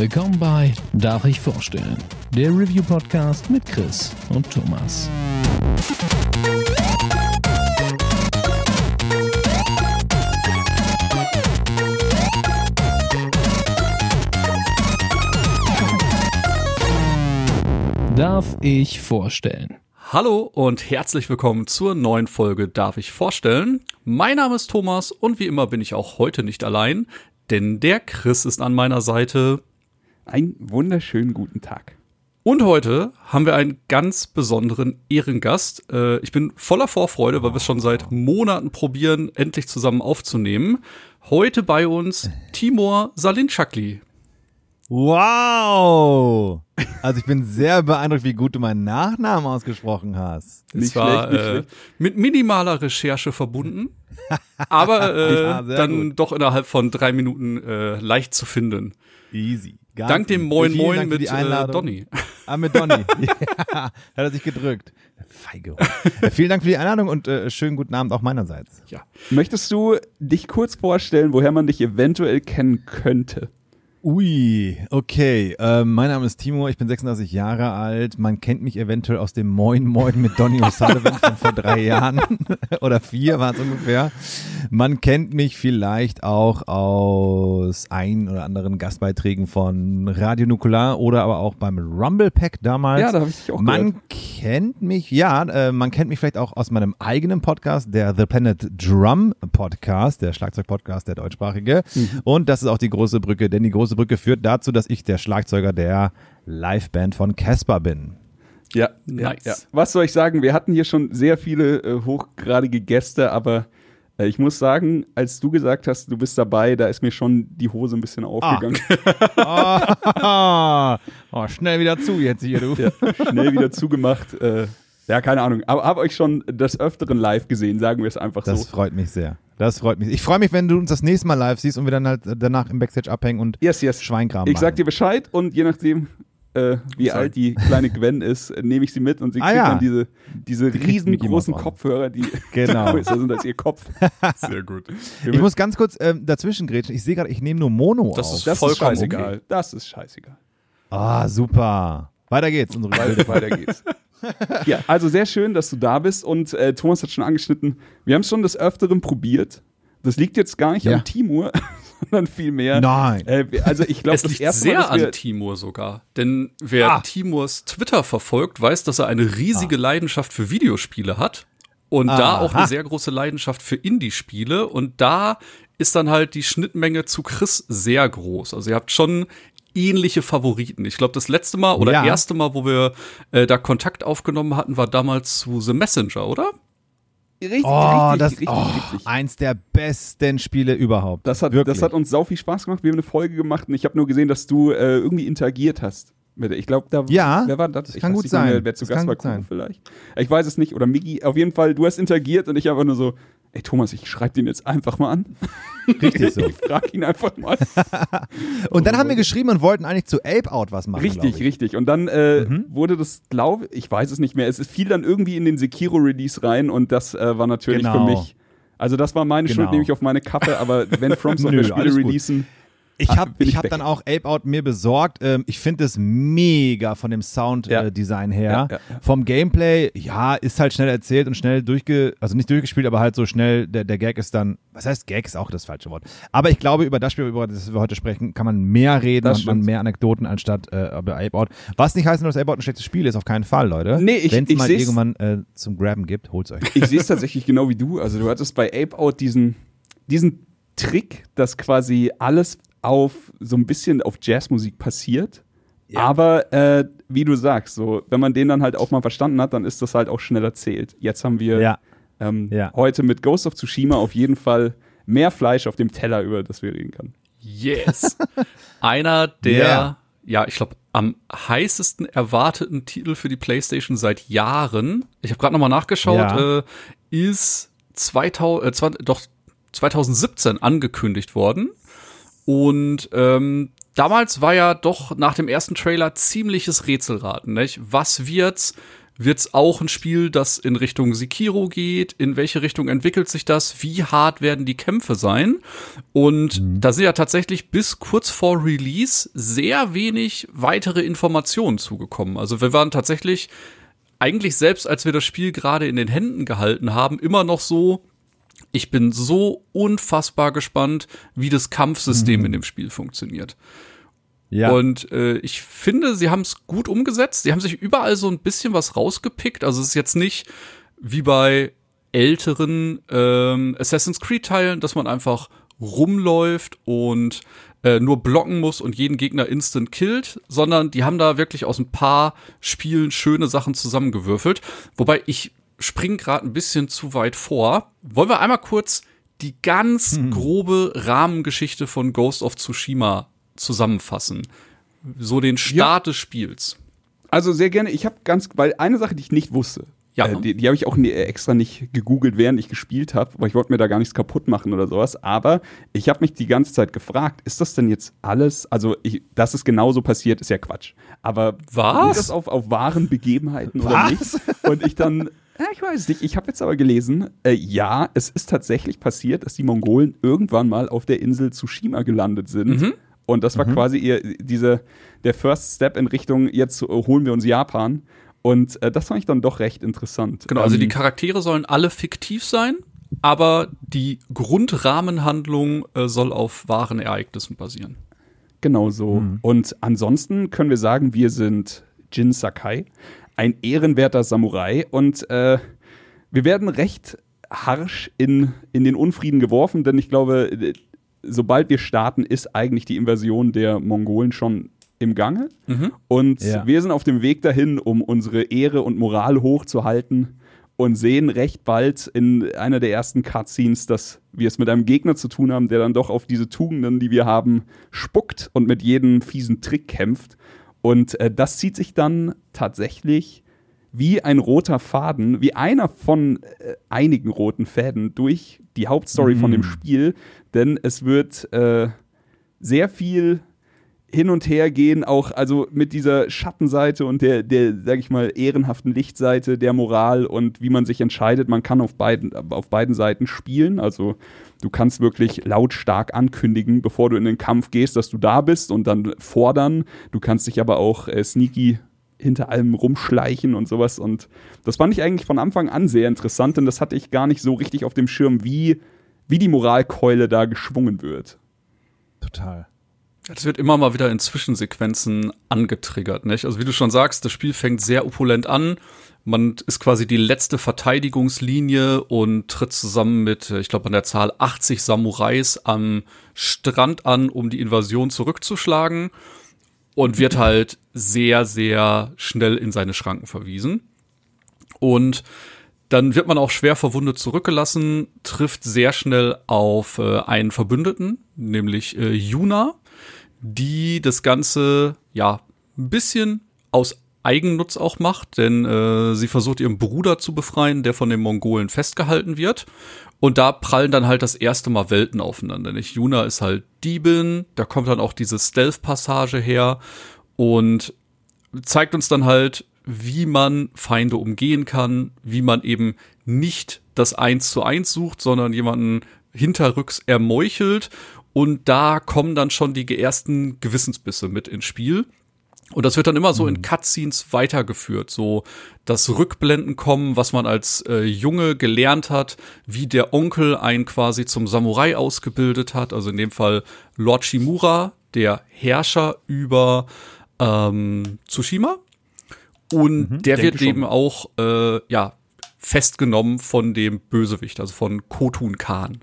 Willkommen bei Darf ich vorstellen? Der Review-Podcast mit Chris und Thomas. Darf ich vorstellen? Hallo und herzlich willkommen zur neuen Folge Darf ich vorstellen? Mein Name ist Thomas und wie immer bin ich auch heute nicht allein, denn der Chris ist an meiner Seite. Einen wunderschönen guten Tag. Und heute haben wir einen ganz besonderen Ehrengast. Äh, ich bin voller Vorfreude, weil wir es schon seit Monaten probieren, endlich zusammen aufzunehmen. Heute bei uns Timur Salinchakli. Wow! Also ich bin sehr beeindruckt, wie gut du meinen Nachnamen ausgesprochen hast. Es Nicht war schlecht, nicht äh, schlecht. mit minimaler Recherche verbunden, aber äh, Ja, dann gut. doch innerhalb von drei Minuten äh, leicht zu finden. Easy. Ganz Dank dem. Moin Vielen Moin Dank mit die äh. Donny. Ah, mit Donny. ja, hat er sich gedrückt. Feige. Äh, vielen Dank für die Einladung und äh, schönen guten Abend auch meinerseits. Ja. Möchtest du dich kurz vorstellen, woher man dich eventuell kennen könnte? Ui, okay. Ähm, mein Name ist Timo, ich bin 36 Jahre alt. Man kennt mich eventuell aus dem Moin Moin mit Donny O'Sullivan von vor drei Jahren oder vier war es ungefähr. Man kennt mich vielleicht auch aus ein oder anderen Gastbeiträgen von Radio Nukular oder aber auch beim Rumble Pack damals. Ja, da habe ich dich auch Man gehört. kennt mich, ja, äh, man kennt mich vielleicht auch aus meinem eigenen Podcast, der The Planet Drum Podcast, der Schlagzeug-Podcast, der deutschsprachige. Mhm. Und das ist auch die große Brücke, denn die große Brücke führt dazu, dass ich der Schlagzeuger der Liveband von Casper bin. Ja, Nice. Ja. Was soll ich sagen? Wir hatten hier schon sehr viele äh, hochgradige Gäste, aber äh, ich muss sagen, als du gesagt hast, du bist dabei, da ist mir schon die Hose ein bisschen aufgegangen. oh, oh, schnell wieder zu jetzt hier, du. Ja, schnell wieder zugemacht. Äh, ja, keine Ahnung. Aber habe euch schon des Öfteren live gesehen, sagen wir es einfach Das so. freut mich sehr. Das freut mich. Ich freue mich, wenn du uns das nächste Mal live siehst und wir dann halt danach im Backstage abhängen und Yes, yes. Schweinkram Ich machen. sag dir Bescheid und je nachdem, äh, wie Sorry. alt die kleine Gwen ist, äh, nehme ich sie mit und sie Ah, kriegt ja. dann diese, diese Mickey riesengroßen. Kopfhörer, die Genau. größer sind als ihr Kopf. Sehr gut. Ich muss ganz kurz ähm, dazwischen grätschen. Ich sehe gerade, ich nehme nur Mono Das auf. ist Das ist Vollkommen scheißegal. okay. Das ist scheißegal. Ah, super. Weiter geht's. Unsere Weiter, weiter geht's. ja, also sehr schön, dass du da bist und äh, Thomas hat schon angeschnitten, wir haben es schon des Öfteren probiert. Das liegt jetzt gar nicht Ja. am Timur, sondern vielmehr. Nein. Äh, also ich glaube, Es das liegt erste sehr Mal, an Timur sogar. Denn wer Ah. Timurs Twitter verfolgt, weiß, dass er eine riesige Leidenschaft für Videospiele hat. Und da auch Aha. eine sehr große Leidenschaft für Indie-Spiele. Und da ist dann halt die Schnittmenge zu Chris sehr groß. Also ihr habt schon ähnliche Favoriten. Ich glaube, das letzte Mal oder Ja. erste Mal, wo wir äh, da Kontakt aufgenommen hatten, war damals zu The Messenger, oder? richtig, Oh, richtig, das richtig, oh, richtig. eins der besten Spiele überhaupt. Das hat, Wirklich. das hat uns sau viel Spaß gemacht. Wir haben eine Folge gemacht und ich habe nur gesehen, dass du äh, irgendwie interagiert hast. Mit, ich glaube, da Ja, wer war das? das ich kann weiß gut nicht mehr, sein. Wer, wer zu Das Gast kann war, gut sein. Vielleicht. Ich weiß es nicht. Oder Migi. Auf jeden Fall, du hast interagiert und ich einfach nur so, ey Thomas, ich schreibe den jetzt einfach mal an. Richtig so. Ich frag ihn einfach mal. Und dann haben wir geschrieben und wollten eigentlich zu Ape Out was machen. richtig, ich. richtig. Und dann äh, Mhm. wurde das, glaube ich, weiß es nicht mehr. Es fiel dann irgendwie in den Sekiro-Release rein und das äh, war natürlich Genau. für mich. Also das war meine Genau. Schuld, nehme ich auf meine Kappe, aber wenn From Software Spiele alles gut. Ich Ah, habe ich hab dann auch Ape Out mir besorgt. Ähm, ich finde es mega von dem Ja. Sounddesign her. Ja, ja. Vom Gameplay, ja, ist halt schnell erzählt und schnell durchge, also nicht durchgespielt, aber halt so schnell, der, der Gag ist dann, was heißt Gag ist auch das falsche Wort. Aber ich glaube, über das Spiel, über das wir heute sprechen, kann man mehr reden Das und man mehr Anekdoten anstatt äh, über Ape Out. Was nicht heißt, dass Ape Out ein schlechtes Spiel ist, auf keinen Fall, Leute. Nee, ich- Wenn es mal irgendwann äh, zum Grabben gibt, holt's euch. ich sehe es tatsächlich genau wie du. Also du hattest bei Ape Out diesen, diesen Trick, dass quasi alles auf so ein bisschen auf Jazzmusik passiert. Aber äh, wie du sagst, so wenn man den dann halt auch mal verstanden hat, dann ist das halt auch schnell erzählt. Jetzt haben wir Ja. ähm, Ja. heute mit Ghost of Tsushima auf jeden Fall mehr Fleisch auf dem Teller, über das wir reden können. Yes. Einer der, Yeah. ja, ich glaube, am heißesten erwarteten Titel für die PlayStation seit Jahren. Ich habe gerade nochmal nachgeschaut, Ja. äh, ist 2000, äh, 20, doch 2017 angekündigt worden. Und ähm, damals war ja doch nach dem ersten Trailer ziemliches Rätselraten. Nicht? Was wird's? Wird's auch ein Spiel, das in Richtung Sekiro geht? In welche Richtung entwickelt sich das? Wie hart werden die Kämpfe sein? Und mhm. da sind ja tatsächlich bis kurz vor Release sehr wenig weitere Informationen zugekommen. Also wir waren tatsächlich eigentlich selbst, als wir das Spiel gerade in den Händen gehalten haben, immer noch so, ich bin so unfassbar gespannt, wie das Kampfsystem mhm. in dem Spiel funktioniert. Ja. Und äh, ich finde, sie haben es gut umgesetzt. Sie haben sich überall so ein bisschen was rausgepickt. Also es ist jetzt nicht wie bei älteren ähm, Assassin's Creed-Teilen, dass man einfach rumläuft und äh, nur blocken muss und jeden Gegner instant killt, sondern die haben da wirklich aus ein paar Spielen schöne Sachen zusammengewürfelt. Wobei ich springe gerade ein bisschen zu weit vor. Wollen wir einmal kurz die ganz hm. grobe Rahmengeschichte von Ghost of Tsushima zusammenfassen? So den Start ja. des Spiels. Also sehr gerne. Ich habe ganz, weil eine Sache, die ich nicht wusste, ja. Äh, die, die habe ich auch nie, äh, extra nicht gegoogelt, während ich gespielt habe, weil ich wollte mir da gar nichts kaputt machen oder sowas. Aber ich habe mich die ganze Zeit gefragt, ist das denn jetzt alles? Also, ich, dass es genauso passiert, ist ja Quatsch. Aber was? das auf, auf wahren Begebenheiten was? oder nicht? Und ich dann, ja, ich weiß nicht. Ich habe jetzt aber gelesen, äh, ja, es ist tatsächlich passiert, dass die Mongolen irgendwann mal auf der Insel Tsushima gelandet sind. Mhm. Und das war mhm. quasi ihr, diese, der First Step in Richtung, jetzt holen wir uns Japan. Und äh, das fand ich dann doch recht interessant. Genau, also die ähm, Charaktere sollen alle fiktiv sein, aber die Grundrahmenhandlung äh, soll auf wahren Ereignissen basieren. Genau so. Mhm. Und ansonsten können wir sagen, wir sind Jin Sakai, ein ehrenwerter Samurai. Und äh, wir werden recht harsch in, in den Unfrieden geworfen, denn ich glaube, äh, sobald wir starten, ist eigentlich die Invasion der Mongolen schon im Gange. Mhm. Und ja. wir sind auf dem Weg dahin, um unsere Ehre und Moral hochzuhalten und sehen recht bald in einer der ersten Cutscenes, dass wir es mit einem Gegner zu tun haben, der dann doch auf diese Tugenden, die wir haben, spuckt und mit jedem fiesen Trick kämpft. Und äh, das zieht sich dann tatsächlich wie ein roter Faden, wie einer von äh, einigen roten Fäden durch die Hauptstory mhm. von dem mhm. Spiel, denn es wird äh, sehr viel hin und her gehen, auch also mit dieser Schattenseite und der, der, sag ich mal, ehrenhaften Lichtseite der Moral und wie man sich entscheidet. Man kann auf beiden, auf beiden Seiten spielen. Also du kannst wirklich lautstark ankündigen, bevor du in den Kampf gehst, dass du da bist und dann fordern. Du kannst dich aber auch äh, sneaky hinter allem rumschleichen und sowas. Und das fand ich eigentlich von Anfang an sehr interessant, denn das hatte ich gar nicht so richtig auf dem Schirm, wie, wie die Moralkeule da geschwungen wird. Total. Das wird immer mal wieder in Zwischensequenzen angetriggert, nicht? Also wie du schon sagst, das Spiel fängt sehr opulent an. Man ist quasi die letzte Verteidigungslinie und tritt zusammen mit, ich glaube, an der Zahl 80 Samurais am Strand an, um die Invasion zurückzuschlagen und wird halt sehr, sehr schnell in seine Schranken verwiesen. Und dann wird man auch schwer verwundet zurückgelassen, trifft sehr schnell auf äh, einen Verbündeten, nämlich äh, Yuna, die das Ganze ja ein bisschen aus Eigennutz auch macht, denn äh, sie versucht ihren Bruder zu befreien, der von den Mongolen festgehalten wird. Und da prallen dann halt das erste Mal Welten aufeinander. Nicht? Juna ist halt Diebin, da kommt dann auch diese Stealth-Passage her und zeigt uns dann halt, wie man Feinde umgehen kann, wie man eben nicht das Eins zu eins sucht, sondern jemanden hinterrücks ermeuchelt und da kommen dann schon die ersten Gewissensbisse mit ins Spiel. Und das wird dann immer so in mhm. Cutscenes weitergeführt, so das Rückblenden kommen, was man als äh, Junge gelernt hat, wie der Onkel einen quasi zum Samurai ausgebildet hat, also in dem Fall Lord Shimura, der Herrscher über ähm, Tsushima. Und mhm, der wird eben auch äh, ja festgenommen von dem Bösewicht, also von Kotun Khan.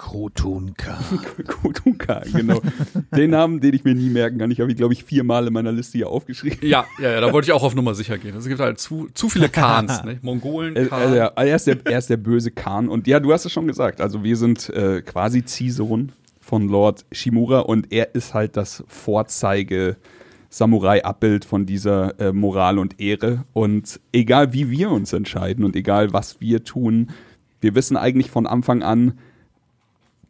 Kotunka. Kotunka, genau. den Namen, den ich mir nie merken kann. Ich habe ihn, glaube ich, viermal in meiner Liste hier aufgeschrieben. Ja, ja, ja, da wollte ich auch auf Nummer sicher gehen. Es gibt halt zu, zu viele Khans, ne? Mongolen, Khan. Also, ja, er, ist der, er ist der böse Khan. Und ja, du hast es schon gesagt. Also wir sind äh, quasi Ziehsohn von Lord Shimura und er ist halt das Vorzeige- Samurai-Abbild von dieser äh, Moral und Ehre. Und egal wie wir uns entscheiden und egal was wir tun, wir wissen eigentlich von Anfang an,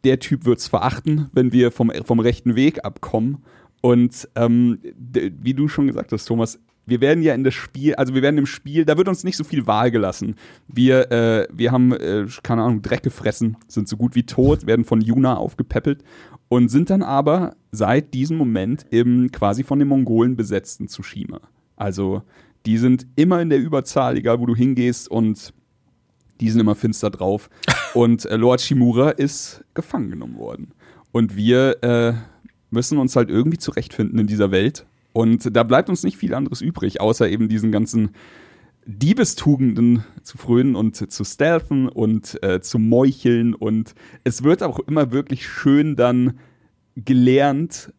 der Typ wird es verachten, wenn wir vom, vom rechten Weg abkommen. Und ähm, wie du schon gesagt hast, Thomas, wir werden ja in das Spiel, also wir werden im Spiel, da wird uns nicht so viel Wahl gelassen. Wir, äh, wir haben, äh, keine Ahnung, Dreck gefressen, sind so gut wie tot, werden von Yuna aufgepäppelt und sind dann aber seit diesem Moment im quasi von den Mongolen besetzten Tsushima. Also die sind immer in der Überzahl, egal wo du hingehst und die sind immer finster drauf. Und äh, Lord Shimura ist gefangen genommen worden. Und wir äh, müssen uns halt irgendwie zurechtfinden in dieser Welt. Und da bleibt uns nicht viel anderes übrig, außer eben diesen ganzen Diebestugenden zu frönen und zu stealthen und äh, zu meucheln. Und es wird auch immer wirklich schön dann gelernt.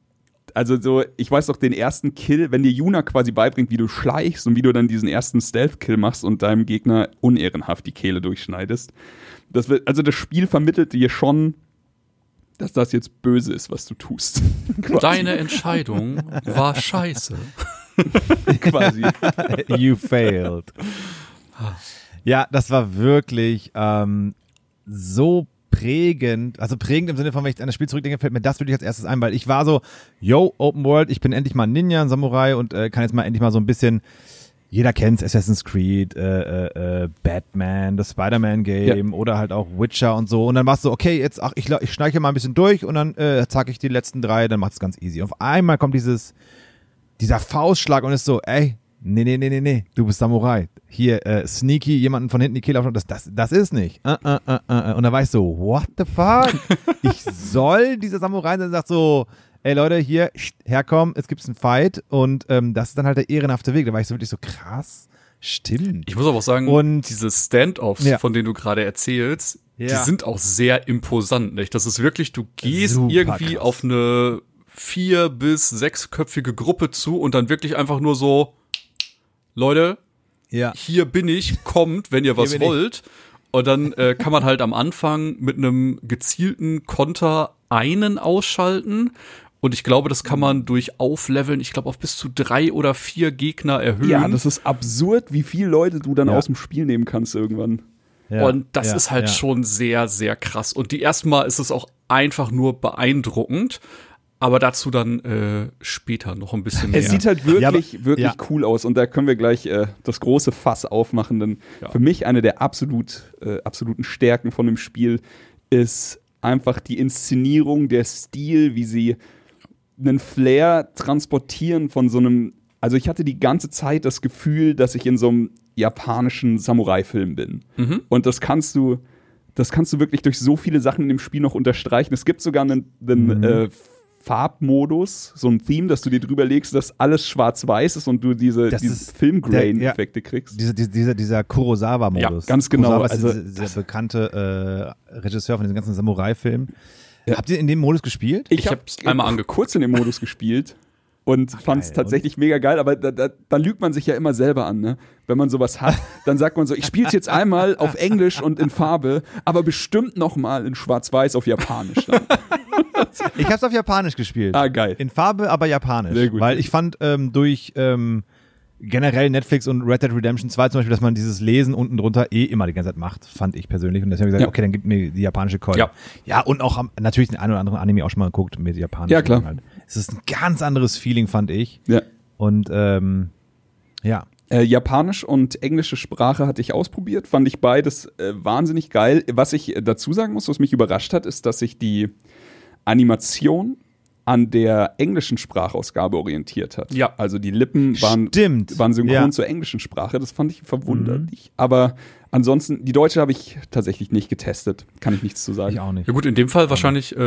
Also so, ich weiß doch den ersten Kill, wenn dir Yuna quasi beibringt, wie du schleichst und wie du dann diesen ersten Stealth-Kill machst und deinem Gegner unehrenhaft die Kehle durchschneidest. Das wird, also das Spiel vermittelt dir schon, dass das jetzt böse ist, was du tust. Deine Entscheidung war scheiße. quasi. you failed. Ja, das war wirklich ähm, so prägend, also prägend im Sinne von, wenn ich an das Spiel zurückdenke, fällt mir das wirklich als erstes ein, weil ich war so, yo, Open World, ich bin endlich mal ein Ninja, ein Samurai und äh, kann jetzt mal endlich mal so ein bisschen, jeder kennt's, Assassin's Creed, äh, äh, äh, Batman, das Spider-Man-Game Ja. oder halt auch Witcher und so und dann warst du, okay, jetzt, ach, ich, ich schleiche mal ein bisschen durch und dann äh, zack ich die letzten drei, dann macht's ganz easy. Auf einmal kommt dieses, dieser Faustschlag und ist so, ey, nee, nee, nee, nee, nee, du bist Samurai. Hier, äh, sneaky, jemanden von hinten die Kehle aufschneiden, das, das, das ist nicht. Äh, äh, äh. Und da war ich so, what the fuck? ich soll dieser Samurai sein, der sagt so, ey Leute, hier, herkommen, es gibt einen Fight und ähm, das ist dann halt der ehrenhafte Weg. Da war ich so wirklich so, krass, stimmt. Ich muss aber auch sagen, Und- diese Standoffs, Ja. von denen du gerade erzählst, die Ja. sind auch sehr imposant. Nicht? Das ist wirklich, du gehst Super irgendwie krass. auf eine vier- bis sechsköpfige Gruppe zu und dann wirklich einfach nur so, Leute, Ja. hier bin ich, kommt, wenn ihr was wollt. Und dann äh, kann man halt am Anfang mit einem gezielten Konter einen ausschalten. Und ich glaube, das kann man durch Aufleveln, ich glaube, auf bis zu drei oder vier Gegner erhöhen. ja, das ist absurd, wie viele Leute du dann Ja. aus dem Spiel nehmen kannst irgendwann. ja, und das ja, ist halt ja. schon sehr, sehr krass. Und die ersten Mal ist es auch einfach nur beeindruckend. Aber dazu dann äh, später noch ein bisschen mehr. Es sieht halt wirklich, Ja, wirklich ja. cool aus und da können wir gleich äh, das große Fass aufmachen, denn Ja. für mich eine der absolut, äh, absoluten Stärken von dem Spiel ist einfach die Inszenierung, der Stil, wie sie einen Flair transportieren von so einem. Also ich hatte die ganze Zeit das Gefühl, dass ich in so einem japanischen Samurai-Film bin. Mhm. Und das kannst du, das kannst du wirklich durch so viele Sachen in dem Spiel noch unterstreichen. Es gibt sogar einen, einen Mhm. äh, Farbmodus, so ein Theme, dass du dir drüber legst, dass alles schwarz-weiß ist und du diese, Das diese ist Filmgrain-Effekte kriegst. Diese, diese, dieser, dieser Kurosawa-Modus. Ja, ganz genau. Kurosawa ist Also- dieser, dieser bekannte äh, Regisseur von diesen ganzen Samurai-Filmen. Habt ihr in dem Modus gespielt? Ich hab hab's einmal angeguckt. kurz in dem Modus gespielt und fand es tatsächlich mega geil, aber da, da, da lügt man sich ja immer selber an, ne? Wenn man sowas hat, dann sagt man so, ich spiele es jetzt einmal auf Englisch und in Farbe, aber bestimmt noch mal in Schwarz-Weiß auf Japanisch. Dann. Ich habe es auf Japanisch gespielt. Ah, geil. In Farbe, aber Japanisch. Sehr gut. Weil ich fand ähm, durch ähm, generell Netflix und Red Dead Redemption 2 zum Beispiel, dass man dieses Lesen unten drunter eh immer die ganze Zeit macht, fand ich persönlich. Und deswegen habe ich gesagt, Ja. okay, dann gib mir die japanische Keule. Ja. ja, und auch am- natürlich den einen oder anderen Anime auch schon mal geguckt mit japanisch. Ja, klar. Halt. Es ist ein ganz anderes Feeling, fand ich. Ja. Und ähm, ja. Äh, Japanisch und englische Sprache hatte ich ausprobiert, fand ich beides äh, wahnsinnig geil. Was ich äh, dazu sagen muss, was mich überrascht hat, ist, dass sich die Animation an der englischen Sprachausgabe orientiert hat. Ja. Also die Lippen waren, Stimmt. waren synchron Ja. zur englischen Sprache. Das fand ich verwunderlich. Aber ansonsten, die deutsche habe ich tatsächlich nicht getestet. Kann ich nichts zu sagen. Ich auch nicht. Ja gut, in dem Fall wahrscheinlich, äh,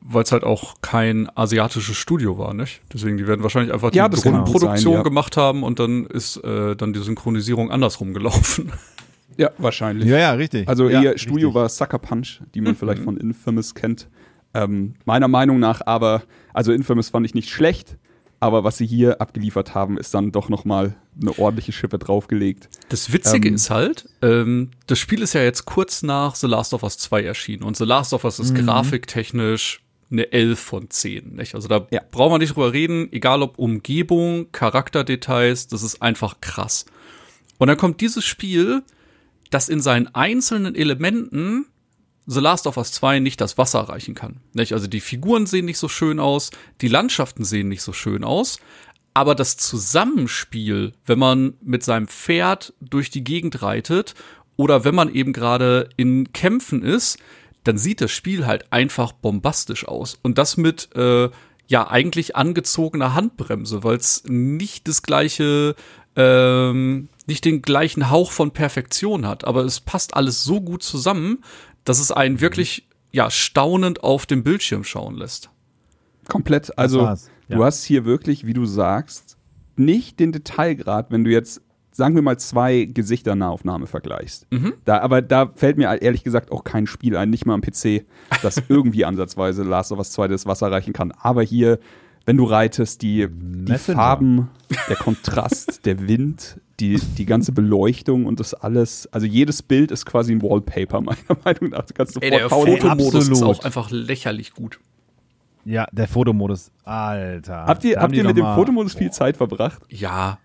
weil es halt auch kein asiatisches Studio war, nicht? Deswegen, die werden wahrscheinlich einfach die Ja, Grundproduktion sein, ja. gemacht haben und dann ist äh, dann die Synchronisierung andersrum gelaufen. Ja, wahrscheinlich. Ja, ja, richtig. Also ja, ihr Studio richtig. war Sucker Punch, die man vielleicht von Infamous kennt. Ähm, meiner Meinung nach aber, also Infamous fand ich nicht schlecht, aber was sie hier abgeliefert haben, ist dann doch noch mal eine ordentliche Schippe draufgelegt. Das Witzige Ähm. ist halt, ähm, das Spiel ist ja jetzt kurz nach The Last of Us 2 erschienen und The Last of Us ist Mhm. grafiktechnisch eine 11 von 10. Nicht? Also da Ja. braucht man nicht drüber reden, egal ob Umgebung, Charakterdetails, das ist einfach krass. Und dann kommt dieses Spiel, das in seinen einzelnen Elementen The Last of Us 2 nicht das Wasser erreichen kann. Nicht? Also die Figuren sehen nicht so schön aus, die Landschaften sehen nicht so schön aus, Aber das Zusammenspiel, wenn man mit seinem Pferd durch die Gegend reitet oder wenn man eben gerade in Kämpfen ist, dann sieht das Spiel halt einfach bombastisch aus. Und das mit äh, ja eigentlich angezogener Handbremse, weil es nicht das gleiche, ähm, nicht den gleichen Hauch von Perfektion hat. Aber es passt alles so gut zusammen, dass es einen wirklich ja staunend auf dem Bildschirm schauen lässt. Komplett. Also. Ja. du hast hier wirklich, wie du sagst, nicht den Detailgrad, wenn du jetzt, sagen wir mal, zwei Gesichternahaufnahme vergleichst. Da, aber da fällt mir ehrlich gesagt auch kein Spiel ein, nicht mal am PC, das irgendwie ansatzweise Last of Us 2 das Wasser reichen kann. Aber hier, wenn du reitest, die, die. Farben, der Kontrast, der Wind, die, die ganze Beleuchtung und das alles, also jedes Bild ist quasi ein Wallpaper, meiner Meinung nach. Du kannst sofort Ey, der Fotomodus ist auch einfach lächerlich gut. Ja, der Fotomodus. Alter. Habt ihr, habt ihr mit dem Fotomodus viel Zeit verbracht? Ja,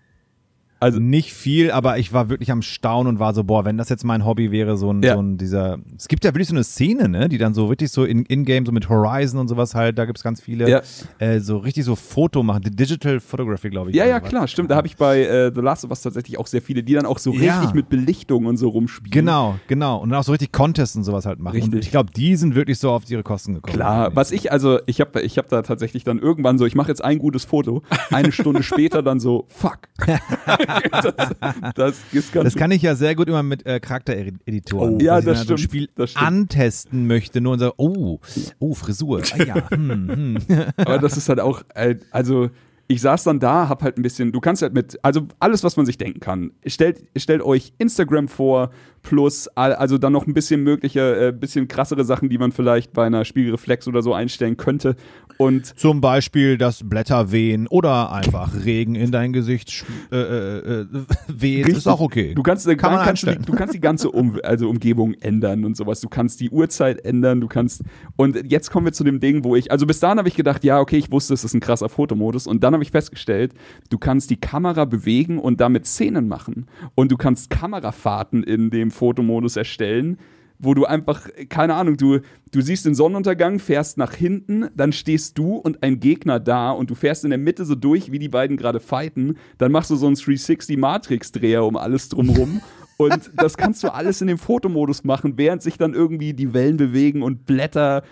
Also, Nicht viel, aber ich war wirklich am Staunen und war so, boah, wenn das jetzt mein Hobby wäre, so ein, Ja. so ein dieser. Es gibt ja wirklich so eine Szene, ne, die dann so richtig so in- in-game, so mit Horizon und sowas halt, da gibt's ganz viele, Ja. äh, so richtig so Foto machen, die Digital Photography, glaube ich. Ja, ja, was. klar, stimmt. Da habe ich bei äh, The Last of Us tatsächlich auch sehr viele, die dann auch so Ja. richtig mit Belichtung und so rumspielen. Genau, genau. Und dann auch so richtig Contests und sowas halt machen. Und Richtig. ich glaube, die sind wirklich so auf ihre Kosten gekommen. Klar, was ich, also ich habe ich hab da tatsächlich dann irgendwann so, ich mache jetzt ein gutes Foto, eine Stunde später dann so, fuck. das, das ist ganz Das kann ich ja sehr gut immer mit äh, Charaktereditoren. Oh, ja, das dann so ein stimmt, Spiel das stimmt. antesten möchte, nur und so, oh, oh, Frisur. Ah, ja, hm, hm. Aber das ist halt auch, äh, also ich saß dann da, hab halt ein bisschen, du kannst halt mit, also alles, was man sich denken kann. Stellt, stellt euch Instagram vor, plus, also dann noch ein bisschen mögliche, äh, bisschen krassere Sachen, die man vielleicht bei einer Spiegelreflex oder so einstellen könnte. Und Zum Beispiel das Blätter wehen oder einfach Regen in dein Gesicht äh, äh, äh, weht. Ist auch okay. Du kannst, Kann dann man kannst du, du kannst die ganze um, also Umgebung ändern und sowas. Du kannst die Uhrzeit ändern, du kannst. Und jetzt kommen wir zu dem Ding, wo ich, also bis dahin habe ich gedacht, ja, okay, ich wusste, es ist ein krasser Fotomodus. Und dann habe ich festgestellt, du kannst die Kamera bewegen und damit Szenen machen. Und du kannst Kamerafahrten in dem Fotomodus erstellen. Wo du einfach, keine Ahnung, du, du siehst den Sonnenuntergang, fährst nach hinten, dann stehst du und ein Gegner da und du fährst in der Mitte so durch, wie die beiden gerade fighten. Dann machst du so einen 360-Matrix-Dreher um alles drumrum. Und das kannst du alles in dem Fotomodus machen, während sich dann irgendwie die Wellen bewegen und Blätter.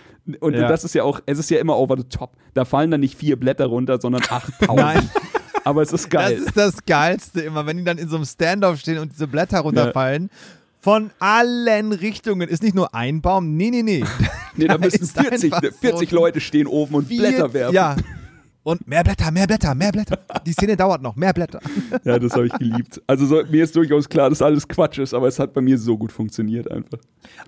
Und Ja. das ist ja auch, es ist ja immer over the top. Da fallen dann nicht vier Blätter runter, sondern 8000. Nein. Aber es ist Das geil. ist das Geilste immer, wenn die dann in so einem Standoff stehen und diese Blätter runterfallen. Von allen Richtungen. Ist nicht nur ein Baum. Nee, nee, nee. nee, da müssen ist 40, einfach 40 so Leute stehen oben und Blätter werfen. Ja. Und mehr Blätter, mehr Blätter, mehr Blätter. Die Szene dauert noch, mehr Blätter. Ja, das habe ich geliebt. Also so, mir ist durchaus klar, dass alles Quatsch ist, aber es hat bei mir so gut funktioniert einfach.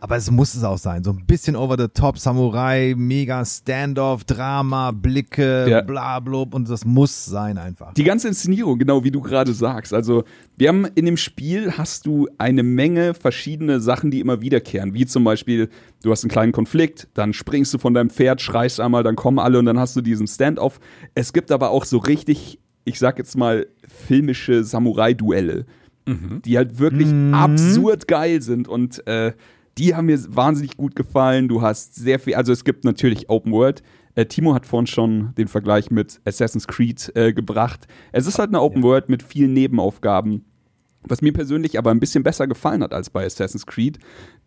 Aber es muss es auch sein. So ein bisschen over the top, Samurai, mega Standoff, Drama, Blicke, Ja. bla blub und das muss sein einfach. Die ganze Inszenierung, genau wie du gerade sagst. Also, wir haben in dem Spiel hast du eine Menge verschiedene Sachen, die immer wiederkehren. Wie zum Beispiel, du hast einen kleinen Konflikt, dann springst du von deinem Pferd, schreist einmal, dann kommen alle und dann hast du diesen Standoff. Es gibt aber auch so richtig, ich sag jetzt mal, filmische Samurai-Duelle, die halt wirklich absurd geil sind und äh, die haben mir wahnsinnig gut gefallen. Du hast sehr viel, also es gibt natürlich Open World. Äh, Timo hat vorhin schon den Vergleich mit Assassin's Creed äh, gebracht. Es ist halt eine Open World mit vielen Nebenaufgaben. Was mir persönlich aber ein bisschen besser gefallen hat als bei Assassin's Creed.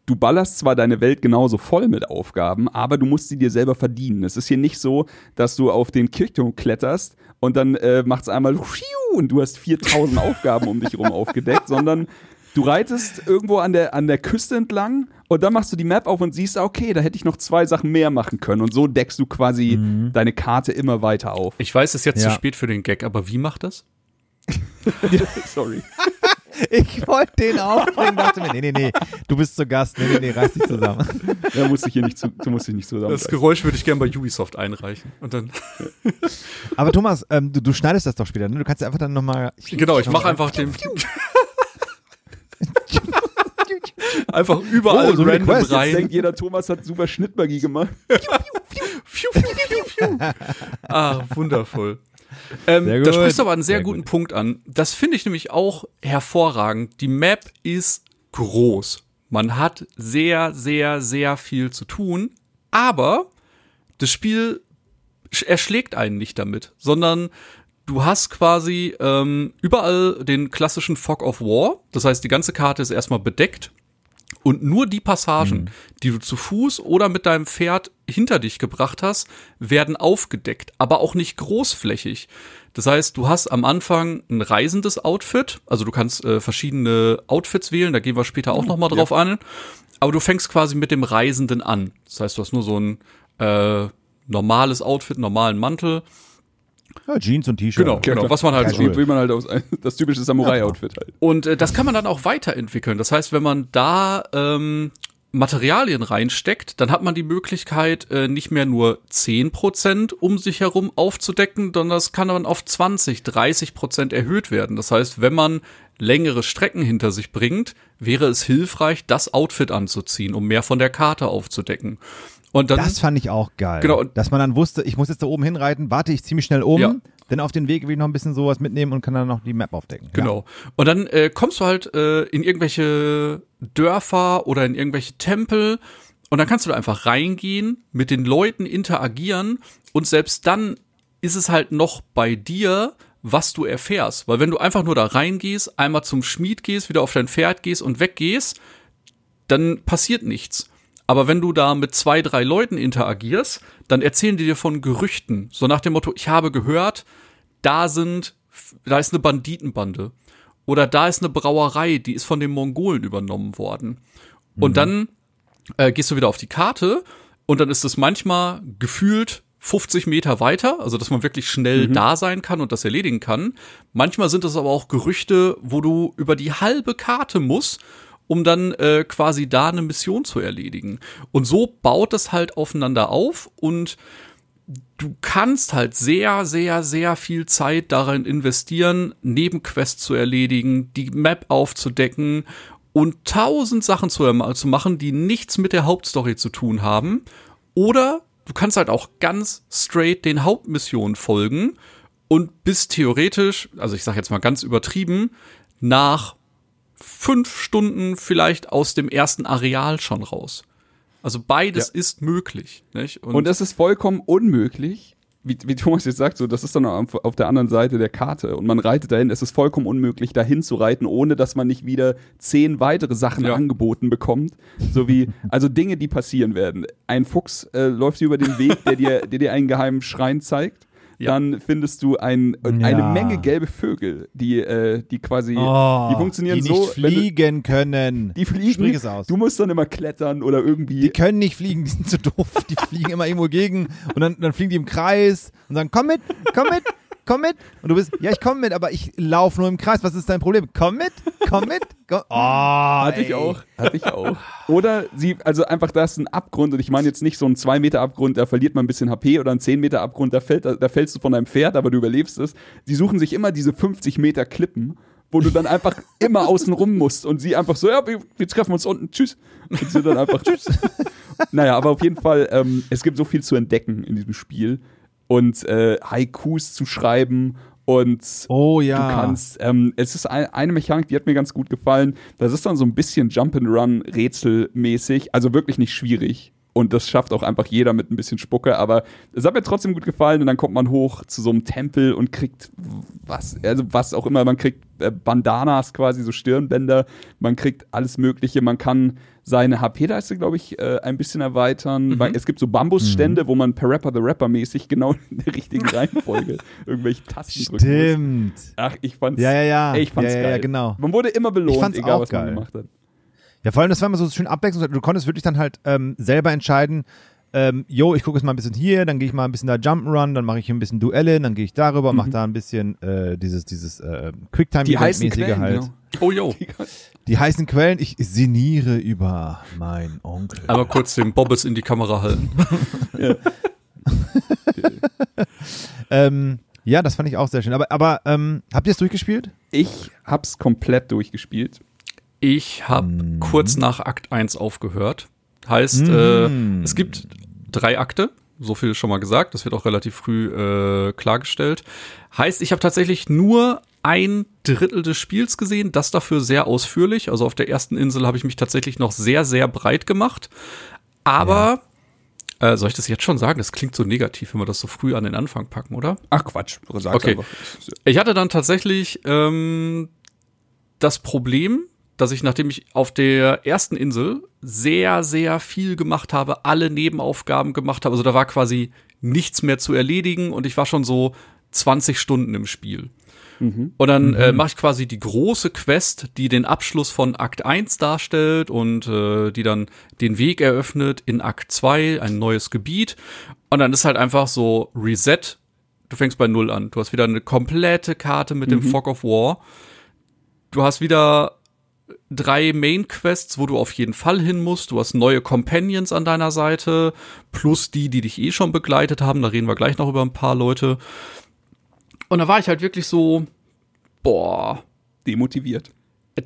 Du ballerst zwar deine Welt genauso voll mit Aufgaben, aber du musst sie dir selber verdienen. Es ist hier nicht so, dass du auf den Kirchturm kletterst und dann äh, macht's einmal und du hast 4000 Aufgaben um dich rum aufgedeckt, sondern du reitest irgendwo an der, an der Küste entlang und dann machst du die Map auf und siehst, okay, da hätte ich noch zwei Sachen mehr machen können. Und so deckst du quasi deine Karte immer weiter auf. Ich weiß, es ist jetzt Ja. zu spät für den Gag, aber wie macht das? Sorry. Ich wollte den aufbringen, dachte mir, nee, nee, nee, du bist zu Gast, nee, nee, nee, reiß dich zusammen. Da musste ich hier nicht zu, du musst dich nicht zusammen. Das Geräusch würde ich gerne bei Ubisoft einreichen. Und dann, Aber Thomas, ähm, du, du schneidest das doch später, ne? Du kannst ja einfach dann nochmal. genau, ich mache einfach den. einfach überall Oh, so random Quest. Jetzt Jetzt rein. denkt jeder, Thomas hat super Schnittmagie gemacht. Ah, wundervoll. Ähm, da sprichst du aber einen sehr, Sehr guten gut. Punkt an. Das finde ich nämlich auch hervorragend. Die Map ist groß. Man hat sehr, sehr, sehr viel zu tun, aber das Spiel sch- erschlägt einen nicht damit, sondern du hast quasi ähm, überall den klassischen Fog of War. Das heißt, die ganze Karte ist erstmal bedeckt. Und nur die Passagen, mhm. die du zu Fuß oder mit deinem Pferd hinter dich gebracht hast, werden aufgedeckt, aber auch nicht großflächig. Das heißt, du hast am Anfang ein reisendes Outfit, also du kannst äh, verschiedene Outfits wählen, da gehen wir später auch nochmal drauf ja. an. Aber du fängst quasi mit dem Reisenden an. Das heißt, du hast nur so ein äh, normales Outfit, normalen Mantel. Ja, Jeans und T-Shirt. Genau, genau, was man halt so. Wie man halt aus, das typische Samurai-Outfit halt. Und äh, das kann man dann auch weiterentwickeln. Das heißt, wenn man da ähm, Materialien reinsteckt, dann hat man die Möglichkeit, äh, nicht mehr nur 10% um sich herum aufzudecken, sondern das kann dann auf 20, 30% erhöht werden. Das heißt, wenn man längere Strecken hinter sich bringt, wäre es hilfreich, das Outfit anzuziehen, um mehr von der Karte aufzudecken. Und dann, das fand ich auch geil. Genau. Dass man dann wusste, ich muss jetzt da oben hinreiten, warte ich ziemlich schnell um. Ja. Denn auf den Weg will ich noch ein bisschen sowas mitnehmen und kann dann noch die Map aufdecken. Genau. Ja. Und dann äh, kommst du halt äh, in irgendwelche Dörfer oder in irgendwelche Tempel und dann kannst du da einfach reingehen, mit den Leuten interagieren und selbst dann ist es halt noch bei dir, was du erfährst. Weil wenn du einfach nur da reingehst, einmal zum Schmied gehst, wieder auf dein Pferd gehst und weggehst, dann passiert nichts. Aber wenn du da mit zwei, drei Leuten interagierst, dann erzählen die dir von Gerüchten. So nach dem Motto, ich habe gehört, da sind, da ist eine Banditenbande. Oder da ist eine Brauerei, die ist von den Mongolen übernommen worden. Mhm. Und dann äh, gehst du wieder auf die Karte und dann ist es manchmal gefühlt 50 Meter weiter, also dass man wirklich schnell mhm. da sein kann und das erledigen kann. Manchmal sind es aber auch Gerüchte, wo du über die halbe Karte musst um dann äh, quasi da eine Mission zu erledigen. Und so baut es halt aufeinander auf und du kannst halt sehr, sehr, sehr viel Zeit darin investieren, Nebenquests zu erledigen, die Map aufzudecken und tausend Sachen zu, zu machen, die nichts mit der Hauptstory zu tun haben. Oder du kannst halt auch ganz straight den Hauptmissionen folgen und bist theoretisch, also ich sag jetzt mal ganz übertrieben, nach fünf Stunden vielleicht aus dem ersten Areal schon raus. Also beides ja. ist möglich. Nicht? Und, Und es ist vollkommen unmöglich, wie, wie Thomas jetzt sagt, so, das ist dann auf, auf, der anderen Seite der Karte und man reitet dahin. Es ist vollkommen unmöglich, dahin zu reiten, ohne dass man nicht wieder zehn weitere Sachen ja. angeboten bekommt. So wie, also Dinge, die passieren werden. Ein Fuchs äh, läuft über den Weg, der dir, der dir einen geheimen Schrein zeigt ja. dann findest du ein, ja. eine Menge gelbe Vögel, die, äh, die quasi, oh, die funktionieren die so. Die fliegen du, können. Die fliegen. Sprich es aus. Du musst dann immer klettern oder irgendwie. Die können nicht fliegen, die sind zu doof. Die fliegen immer irgendwo gegen und dann, dann fliegen die im Kreis und sagen, komm mit, komm mit komm mit. Und du bist, ja, ich komme mit, aber ich laufe nur im Kreis. Was ist dein Problem? Komm mit, komm mit. Komm. Oh, hatte ey. ich auch, hatte ich auch. Oder sie, also einfach, da ist ein Abgrund und ich meine jetzt nicht so ein 2 Meter Abgrund, da verliert man ein bisschen HP oder ein 10 Meter Abgrund, da, fällt, da, da fällst du von deinem Pferd, aber du überlebst es. Die suchen sich immer diese 50 Meter Klippen wo du dann einfach immer außen rum musst und sie einfach so, ja, wir, wir treffen uns unten, tschüss. Und sie dann einfach, tschüss. naja, aber auf jeden Fall, ähm, es gibt so viel zu entdecken in diesem Spiel und äh, Haikus zu schreiben und oh, ja. du kannst, ähm, es ist ein, eine Mechanik, die hat mir ganz gut gefallen. Das ist dann so ein bisschen Jump and Run rätselmäßig, also wirklich nicht schwierig. Und das schafft auch einfach jeder mit ein bisschen Spucke. Aber es hat mir trotzdem gut gefallen. Und dann kommt man hoch zu so einem Tempel und kriegt was, also was auch immer. Man kriegt äh, Bandanas quasi, so Stirnbänder. Man kriegt alles Mögliche. Man kann seine HP-Leiste, glaube ich, äh, ein bisschen erweitern. Mhm. Es gibt so Bambusstände, mhm. wo man per Rapper the Rapper mäßig genau in der richtigen Reihenfolge irgendwelche Tasten drücken Stimmt. Muss. Ach, ich fand's, ja, ja, ja. Ey, ich fand's ja, geil. Ja, genau. Man wurde immer belohnt, egal was geil. man gemacht hat. Ja, vor allem, das war immer so schön abwechslungsreich. Du konntest wirklich dann halt ähm, selber entscheiden, ähm, yo, ich gucke jetzt mal ein bisschen hier, dann gehe ich mal ein bisschen da Jump'n'Run, dann mache ich hier ein bisschen Duelle, dann gehe ich darüber, mhm. mache da ein bisschen äh, dieses, dieses äh, Quicktime-mäßige halt. Genau. Oh, yo. Die heißen Quellen, ich sinniere über mein Onkel. Aber kurz den Bobbes in die Kamera halten. ja. ähm, ja, das fand ich auch sehr schön. Aber, aber ähm, habt ihr es durchgespielt? Ich hab's komplett durchgespielt. Ich habe hm. kurz nach Akt 1 aufgehört. Heißt, hm. äh, es gibt drei Akte. So viel schon mal gesagt. Das wird auch relativ früh äh, klargestellt. Heißt, ich habe tatsächlich nur ein Drittel des Spiels gesehen, das dafür sehr ausführlich. Also auf der ersten Insel habe ich mich tatsächlich noch sehr, sehr breit gemacht. Aber Äh, soll ich das jetzt schon sagen? Das klingt so negativ, wenn wir das so früh an den Anfang packen, oder? Ach Quatsch, sag's Okay. einfach. Ich hatte dann tatsächlich ähm, das Problem, dass ich, nachdem ich auf der ersten Insel sehr, sehr viel gemacht habe, alle Nebenaufgaben gemacht habe, also da war quasi nichts mehr zu erledigen und ich war schon so 20 Stunden im Spiel. Und dann äh, mache ich quasi die große Quest, die den Abschluss von Akt 1 darstellt und äh, die dann den Weg eröffnet in Akt 2, ein neues Gebiet. Und dann ist halt einfach so Reset. Du fängst bei Null an. Du hast wieder eine komplette Karte mit dem Fog of War. Du hast wieder drei Main Quests, wo du auf jeden Fall hin musst. Du hast neue Companions an deiner Seite, plus die, die dich eh schon begleitet haben. Da reden wir gleich noch über ein paar Leute. Und da war ich halt wirklich so, boah, Demotiviert.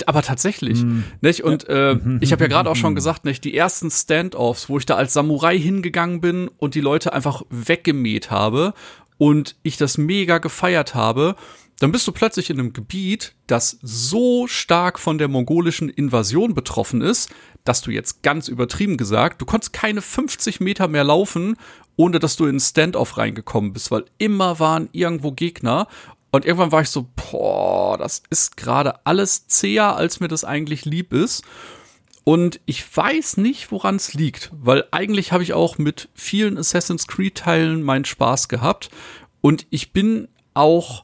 aber tatsächlich, nicht? Und äh, ich habe ja gerade auch schon gesagt, nicht? Die ersten Standoffs, wo ich da als Samurai hingegangen bin und die Leute einfach weggemäht habe und ich das mega gefeiert habe, dann bist du plötzlich in einem Gebiet, das so stark von der mongolischen Invasion betroffen ist, dass du jetzt ganz übertrieben gesagt, du konntest keine 50 Meter mehr laufen, ohne dass du in Standoff reingekommen bist, weil immer waren irgendwo Gegner und irgendwann war ich so, boah, das ist gerade alles zäher, als mir das eigentlich lieb ist. Und ich weiß nicht, woran es liegt, weil eigentlich habe ich auch mit vielen Assassin's Creed-Teilen meinen Spaß gehabt. Und ich bin auch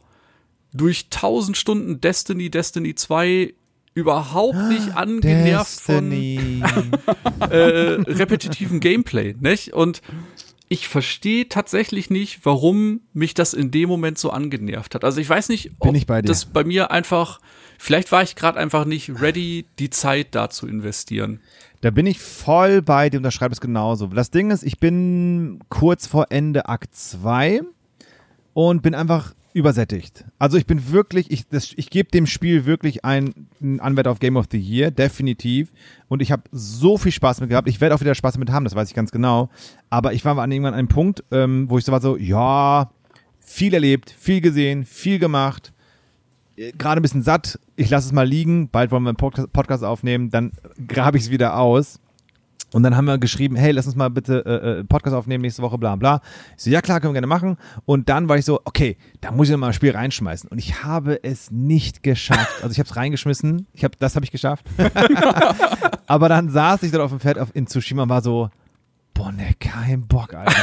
durch 1000 Stunden Destiny, Destiny 2 überhaupt nicht angenervt von äh, repetitiven Gameplay, nicht? Und ich verstehe tatsächlich nicht, warum mich das in dem Moment so angenervt hat. Also ich weiß nicht, ob bei das bei mir einfach, vielleicht war ich gerade einfach nicht ready, die Zeit da zu investieren. Da bin ich voll bei dir, unterschreibe es genauso. Das Ding ist, ich bin kurz vor Ende Akt 2 und bin einfach übersättigt. Also ich bin wirklich, ich, ich gebe dem Spiel wirklich ein- einen Anwärter auf Game of the Year, definitiv. Und ich habe so viel Spaß mit gehabt. Ich werde auch wieder Spaß damit haben, das weiß ich ganz genau. Aber ich war an irgendwann an einem Punkt, ähm, wo ich so war so, ja, viel erlebt, viel gesehen, viel gemacht äh, gerade ein bisschen satt, ich lasse es mal liegen, bald wollen wir einen Podcast aufnehmen, dann grabe ich es wieder aus. Und dann haben wir geschrieben, hey, lass uns mal bitte äh, äh, Podcast aufnehmen nächste Woche, bla bla. Ich so, ja klar, können wir gerne machen. Und dann war ich so, okay, da muss ich noch mal ein Spiel reinschmeißen. Und ich habe es nicht geschafft. Also ich habe es reingeschmissen, ich hab, das habe ich geschafft. Aber dann saß ich dort auf dem Pferd auf, in Tsushima und war so, boah, ne, kein Bock, Alter.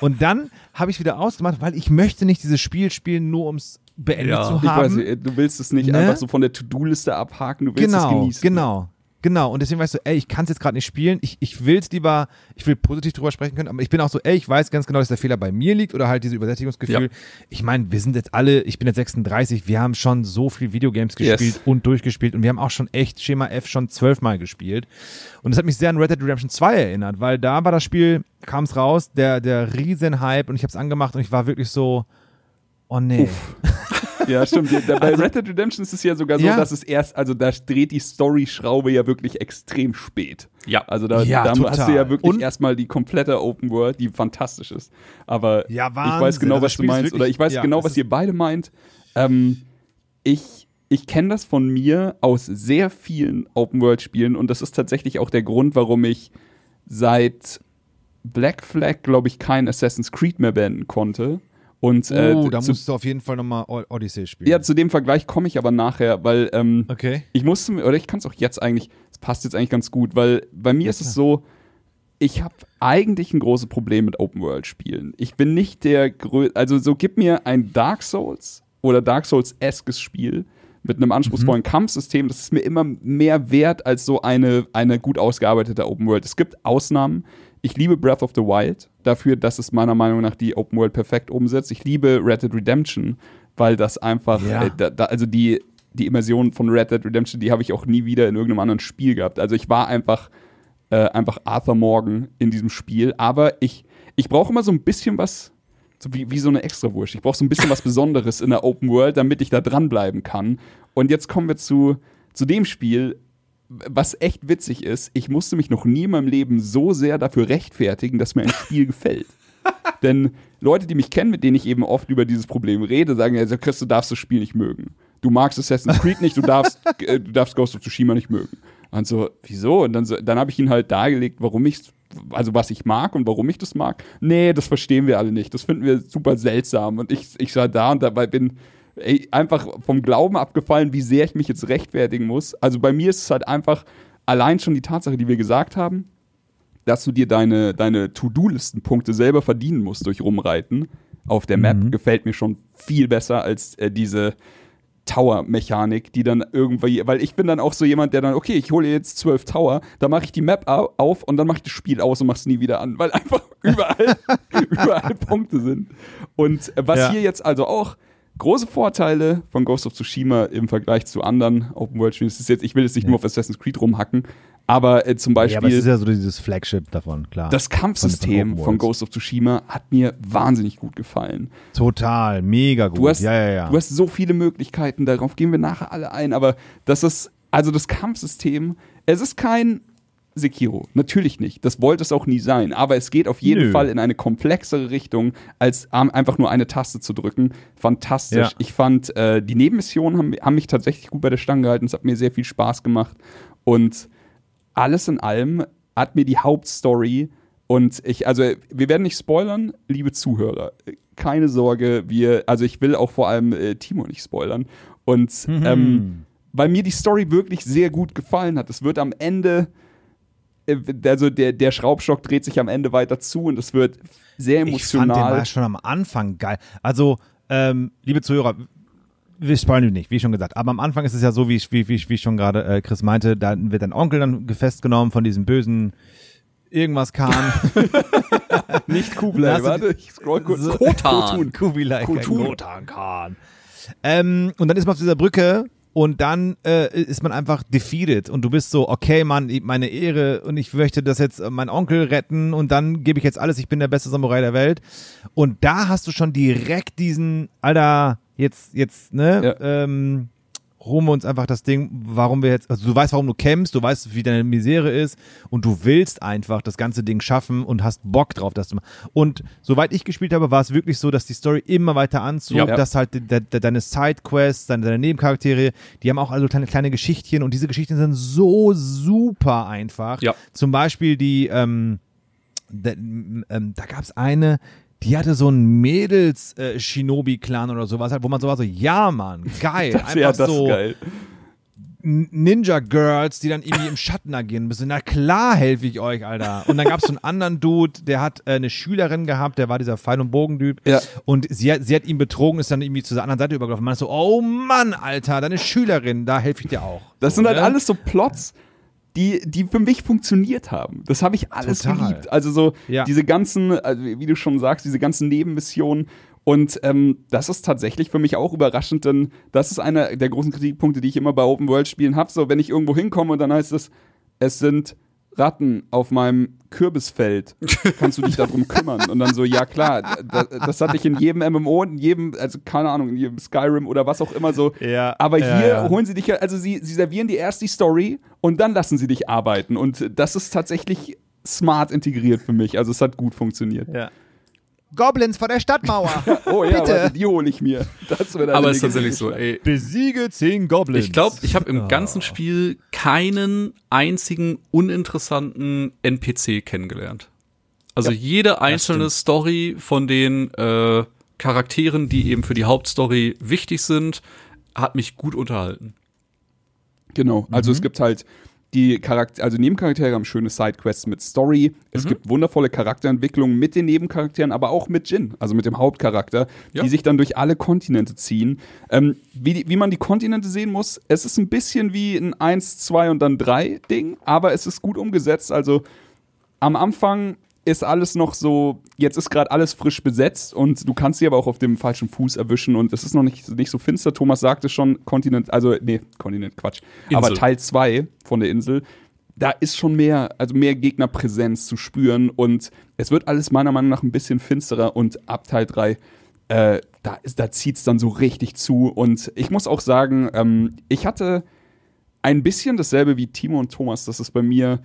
und dann habe ich wieder ausgemacht, weil ich möchte nicht dieses Spiel spielen, nur ums beendet Ja. zu Ich haben. weiß nicht, du willst es nicht Ne? einfach so von der To-Do-Liste abhaken, du willst es genau, genießen. Genau, genau. Und deswegen weißt du, ey, ich kann es jetzt gerade nicht spielen. Ich, ich will es lieber, ich will positiv drüber sprechen können, aber ich bin auch so, ey, ich weiß ganz genau, dass der Fehler bei mir liegt oder halt dieses Übersättigungsgefühl. Ja. Ich meine, wir sind jetzt alle, ich bin jetzt 36, wir haben schon so viel Videogames Yes. gespielt und durchgespielt und wir haben auch schon echt Schema F schon zwölfmal gespielt. Und das hat mich sehr an Red Dead Redemption 2 erinnert, weil da war das Spiel, kam es raus, der, der Riesenhype und ich habe es angemacht und ich war wirklich so, oh nee. Ja, stimmt. Ja, Bei Red Dead Redemption ist es ja sogar so, Also Ja. dass es erst, also da dreht die Story-Schraube ja wirklich extrem spät. Ja. Also da, Ja, da hast du ja wirklich Und- erstmal die komplette Open World, die fantastisch ist. Aber Ja, ich weiß genau, Also was du Spiel ist meinst. wirklich- Oder ich weiß genau, was ihr beide meint. Ähm, ich ich kenne das von mir aus sehr vielen Open World Spielen und das ist tatsächlich auch der Grund, warum ich seit Black Flag, glaube ich, kein Assassin's Creed mehr beenden konnte. Und äh, Oh, da zu, musst du auf jeden Fall nochmal Odyssey spielen. ja, zu dem Vergleich komme ich aber nachher, weil ähm, Okay. ich musste, oder ich kann es auch jetzt eigentlich, es passt jetzt eigentlich ganz gut, weil bei mir ist es so, ich habe eigentlich ein großes Problem mit Open World Spielen. Ich bin nicht der grö also so gib mir ein Dark Souls oder Dark Souls-eskes Spiel mit einem anspruchsvollen Kampfsystem, das ist mir immer mehr wert als so eine, eine gut ausgearbeitete Open World. Es gibt Ausnahmen. Ich liebe Breath of the Wild dafür, dass es meiner Meinung nach die Open World perfekt umsetzt. Ich liebe Red Dead Redemption, weil das einfach, Ja. äh, da, da, also die, die Immersion von Red Dead Redemption, die habe ich auch nie wieder in irgendeinem anderen Spiel gehabt. Also ich war einfach, äh, einfach Arthur Morgan in diesem Spiel. Aber ich, ich brauche immer so ein bisschen was, so wie, wie so eine Extrawurst. Ich brauche so ein bisschen was Besonderes in der Open World, damit ich da dranbleiben kann. Und jetzt kommen wir zu, zu dem Spiel, was echt witzig ist. Ich musste mich noch nie in meinem Leben so sehr dafür rechtfertigen, dass mir ein Spiel gefällt. Denn Leute, die mich kennen, mit denen ich eben oft über dieses Problem rede, sagen ja, also Chris, du darfst das Spiel nicht mögen. Du magst Assassin's Creed nicht, du darfst, äh, du darfst Ghost of Tsushima nicht mögen. Und so, wieso? Und dann, so, dann habe ich ihn halt dargelegt, warum ich also was ich mag und warum ich das mag. Nee, das verstehen wir alle nicht. Das finden wir super seltsam. Und ich, ich sah da und dabei bin ey, einfach vom Glauben abgefallen, wie sehr ich mich jetzt rechtfertigen muss. Also bei mir ist es halt einfach allein schon die Tatsache, die wir gesagt haben, dass du dir deine, deine To-Do-Listenpunkte selber verdienen musst durch Rumreiten auf der Map, Mhm. gefällt mir schon viel besser als äh, diese Tower-Mechanik, die dann irgendwie, weil ich bin dann auch so jemand, der dann, okay, ich hole jetzt zwölf Tower, dann mache ich die Map au- auf und dann mache ich das Spiel aus und mach's nie wieder an, weil einfach überall, überall Punkte sind. Und äh, was Ja. hier jetzt also auch große Vorteile von Ghost of Tsushima im Vergleich zu anderen Open-World-Spielen, das ist jetzt, ich will jetzt nicht nur auf Assassin's Creed rumhacken, aber äh, zum Ja, Beispiel aber es ist ja so dieses Flagship davon, klar. das Kampfsystem Open von Worlds. Ghost of Tsushima hat mir wahnsinnig gut gefallen. Total, mega gut. Du hast, ja, ja, ja. du hast so viele Möglichkeiten, darauf gehen wir nachher alle ein, aber das ist, also das Kampfsystem, es ist kein Sekiro, natürlich nicht. Das wollte es auch nie sein, aber es geht auf jeden Nö. Fall in eine komplexere Richtung, als einfach nur eine Taste zu drücken. Fantastisch. Ja. Ich fand, äh, die Nebenmissionen haben, haben mich tatsächlich gut bei der Stange gehalten. Es hat mir sehr viel Spaß gemacht und alles in allem hat mir die Hauptstory und ich, also wir werden nicht spoilern, liebe Zuhörer. Keine Sorge, wir, also ich will auch vor allem äh, Timo nicht spoilern. Und ähm, weil mir die Story wirklich sehr gut gefallen hat. Es wird am Ende, also der, der Schraubstock dreht sich am Ende weiter zu und es wird sehr ich fand den emotional. war schon am Anfang geil. Also, ähm, liebe Zuhörer, wir spoilern nicht, wie schon gesagt. Aber am Anfang ist es ja so, wie, ich- wie, wie, wie schon gerade äh, Chris meinte, da wird dein Onkel dann festgenommen von diesem bösen irgendwas Kahn. nicht Kublai, warte, ich scroll kurz. So- Kotan. Kubilai Khan. Kotun. Kotan Khan. Ähm, und dann ist man auf dieser Brücke und dann äh, ist man einfach defeated und du bist so, okay, Mann, meine Ehre und ich möchte das jetzt äh, meinen Onkel retten und dann gebe ich jetzt alles, ich bin der beste Samurai der Welt. Und da hast du schon direkt diesen, Alter, jetzt, jetzt, ne, ähm, wir uns einfach das Ding, warum wir jetzt, also du weißt, warum du kämpfst, du weißt, wie deine Misere ist und du willst einfach das ganze Ding schaffen und hast Bock drauf, das zu machen. Und soweit ich gespielt habe, war es wirklich so, dass die Story immer weiter anzog, Ja. dass halt de, de, de, deine Sidequests, deine, deine Nebencharaktere, die haben auch also kleine, kleine Geschichtchen und diese Geschichten sind so super einfach. Ja. Zum Beispiel die, ähm, da, ähm, da gab es eine, die hatte so einen Mädels-Shinobi-Clan oder sowas, halt, wo man so war, so, ja, Mann, geil. Das, Einfach das so geil. Ninja Girls, die dann irgendwie im Schatten agieren müssen. Na klar helfe ich euch, Alter. Und dann gab es so einen anderen Dude, der hat äh, eine Schülerin gehabt, der war dieser Pfeil- und Bogentyp. Ja. Und sie hat, sie hat ihn betrogen, ist dann irgendwie zur anderen Seite übergelaufen. Man ist so, oh Mann, Alter, deine Schülerin, da helfe ich dir auch. Das so, sind halt ne? alles so Plots, die, die für mich funktioniert haben. Das habe ich alles Total. geliebt. Also so Ja. diese ganzen, also wie du schon sagst, diese ganzen Nebenmissionen. Und ähm, das ist tatsächlich für mich auch überraschend, denn das ist einer der großen Kritikpunkte, die ich immer bei Open-World-Spielen habe. So, wenn ich irgendwo hinkomme und dann heißt es, es sind Ratten auf meinem Kürbisfeld. Kannst du dich darum kümmern? Und dann so, ja klar, das, das hatte ich in jedem MMO, in jedem, also keine Ahnung, in jedem Skyrim oder was auch immer so. Ja, Aber ja, hier ja. holen sie dich also sie, sie servieren dir erst die Story und dann lassen sie dich arbeiten. Und das ist tatsächlich smart integriert für mich. Also es hat gut funktioniert. Ja. Goblins vor der Stadtmauer. Oh ja, Bitte. warte, die hole ich mir. Das wird Aber es ist tatsächlich so, ey. Besiege zehn Goblins. Ich glaube, ich habe im Oh. ganzen Spiel keinen einzigen uninteressanten NPC kennengelernt. Also jede einzelne Story von den äh, Charakteren, die eben für die Hauptstory wichtig sind, hat mich gut unterhalten. Genau, also Mhm. es gibt halt die Charakter also Nebencharaktere haben schöne Sidequests mit Story. Es Mhm. gibt wundervolle Charakterentwicklungen mit den Nebencharakteren, aber auch mit Jin, also mit dem Hauptcharakter, Ja. die sich dann durch alle Kontinente ziehen. Ähm, wie, die, wie man die Kontinente sehen muss, es ist ein bisschen wie ein 1, 2 und dann 3 Ding, aber es ist gut umgesetzt. Also am Anfang ist alles noch so, jetzt ist gerade alles frisch besetzt und du kannst sie aber auch auf dem falschen Fuß erwischen und es ist noch nicht, nicht so finster. Thomas sagte schon, Kontinent, also nee, Kontinent, Quatsch. Aber Insel. Teil 2 von der Insel, da ist schon mehr, also mehr Gegnerpräsenz zu spüren und es wird alles meiner Meinung nach ein bisschen finsterer und ab Teil 3 äh, da, ist- da zieht es dann so richtig zu und ich muss auch sagen, ähm, ich hatte ein bisschen dasselbe wie Timo und Thomas, das ist bei mir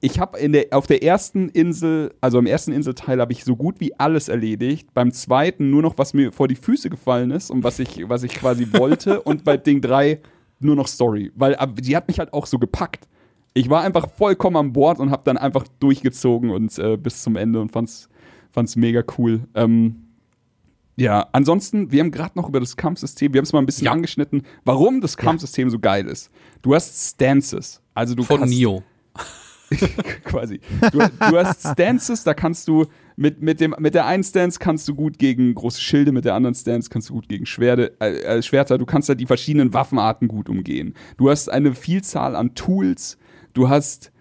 ich habe in der auf der ersten Insel, also im ersten Inselteil habe ich so gut wie alles erledigt. Beim zweiten nur noch was mir vor die Füße gefallen ist und was ich was ich quasi wollte und bei Ding 3 nur noch Story, weil die hat mich halt auch so gepackt. ich war einfach vollkommen an Bord und habe dann einfach durchgezogen und äh, bis zum Ende und fand's, fand's mega cool. Ähm, ja, ansonsten, wir haben gerade noch über das Kampfsystem, wir haben es mal ein bisschen Ja. angeschnitten, warum das Kampfsystem so geil ist. Du hast Stances, also du Von Neo. quasi. Du, du hast Stances, da kannst du mit, mit, dem, mit der einen Stance kannst du gut gegen große Schilde, mit der anderen Stance kannst du gut gegen Schwerde, äh, äh, Schwerter. Du kannst da die verschiedenen Waffenarten gut umgehen. Du hast eine Vielzahl an Tools. Du hast,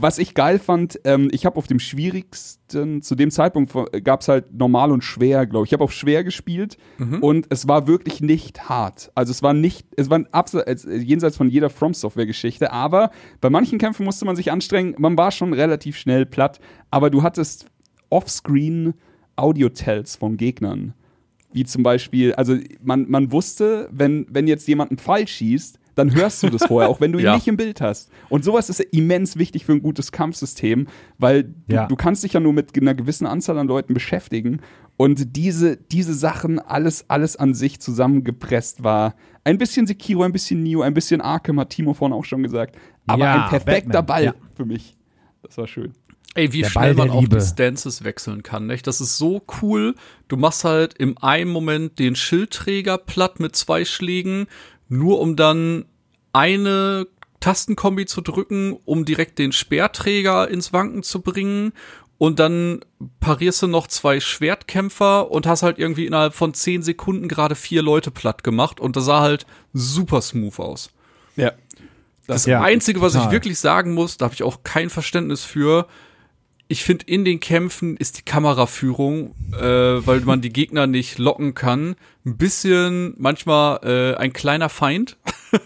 was ich geil fand, ähm, ich habe auf dem schwierigsten, zu dem Zeitpunkt gab es halt normal und schwer, glaube ich. Ich habe auf schwer gespielt und es war wirklich nicht hart. Also es war nicht, es war abseits, äh, jenseits von jeder From Software Geschichte, aber bei manchen Kämpfen musste man sich anstrengen. Man war schon relativ schnell platt, aber du hattest Offscreen Audio-Tells von Gegnern. Wie zum Beispiel, also man, man wusste, wenn, wenn jetzt jemand einen Pfeil schießt, dann hörst du das vorher, auch wenn du ihn Ja. nicht im Bild hast. Und sowas ist immens wichtig für ein gutes Kampfsystem, weil du, Ja. du kannst dich ja nur mit einer gewissen Anzahl an Leuten beschäftigen. Und diese, diese Sachen, alles, alles an sich zusammengepresst war. Ein bisschen Sekiro, ein bisschen Neo, ein bisschen Arkham, hat Timo vorhin auch schon gesagt. Aber Ja, ein perfekter Batman, Ball ja. für mich. Das war schön. Ey, wie Der schnell man auch Liebe. die Stances wechseln kann, nicht? Das ist so cool. Du machst halt im einen Moment den Schildträger platt mit zwei Schlägen, nur um dann eine Tastenkombi zu drücken, um direkt den Speerträger ins Wanken zu bringen. Und dann parierst du noch zwei Schwertkämpfer und hast halt irgendwie innerhalb von zehn Sekunden gerade vier Leute platt gemacht. Und das sah halt super smooth aus. Ja. Das Ja, Einzige, was ich wirklich sagen muss, da habe ich auch kein Verständnis für. Ich finde, in den Kämpfen ist die Kameraführung, äh, weil man die Gegner nicht locken kann, ein bisschen manchmal äh, ein kleiner Feind.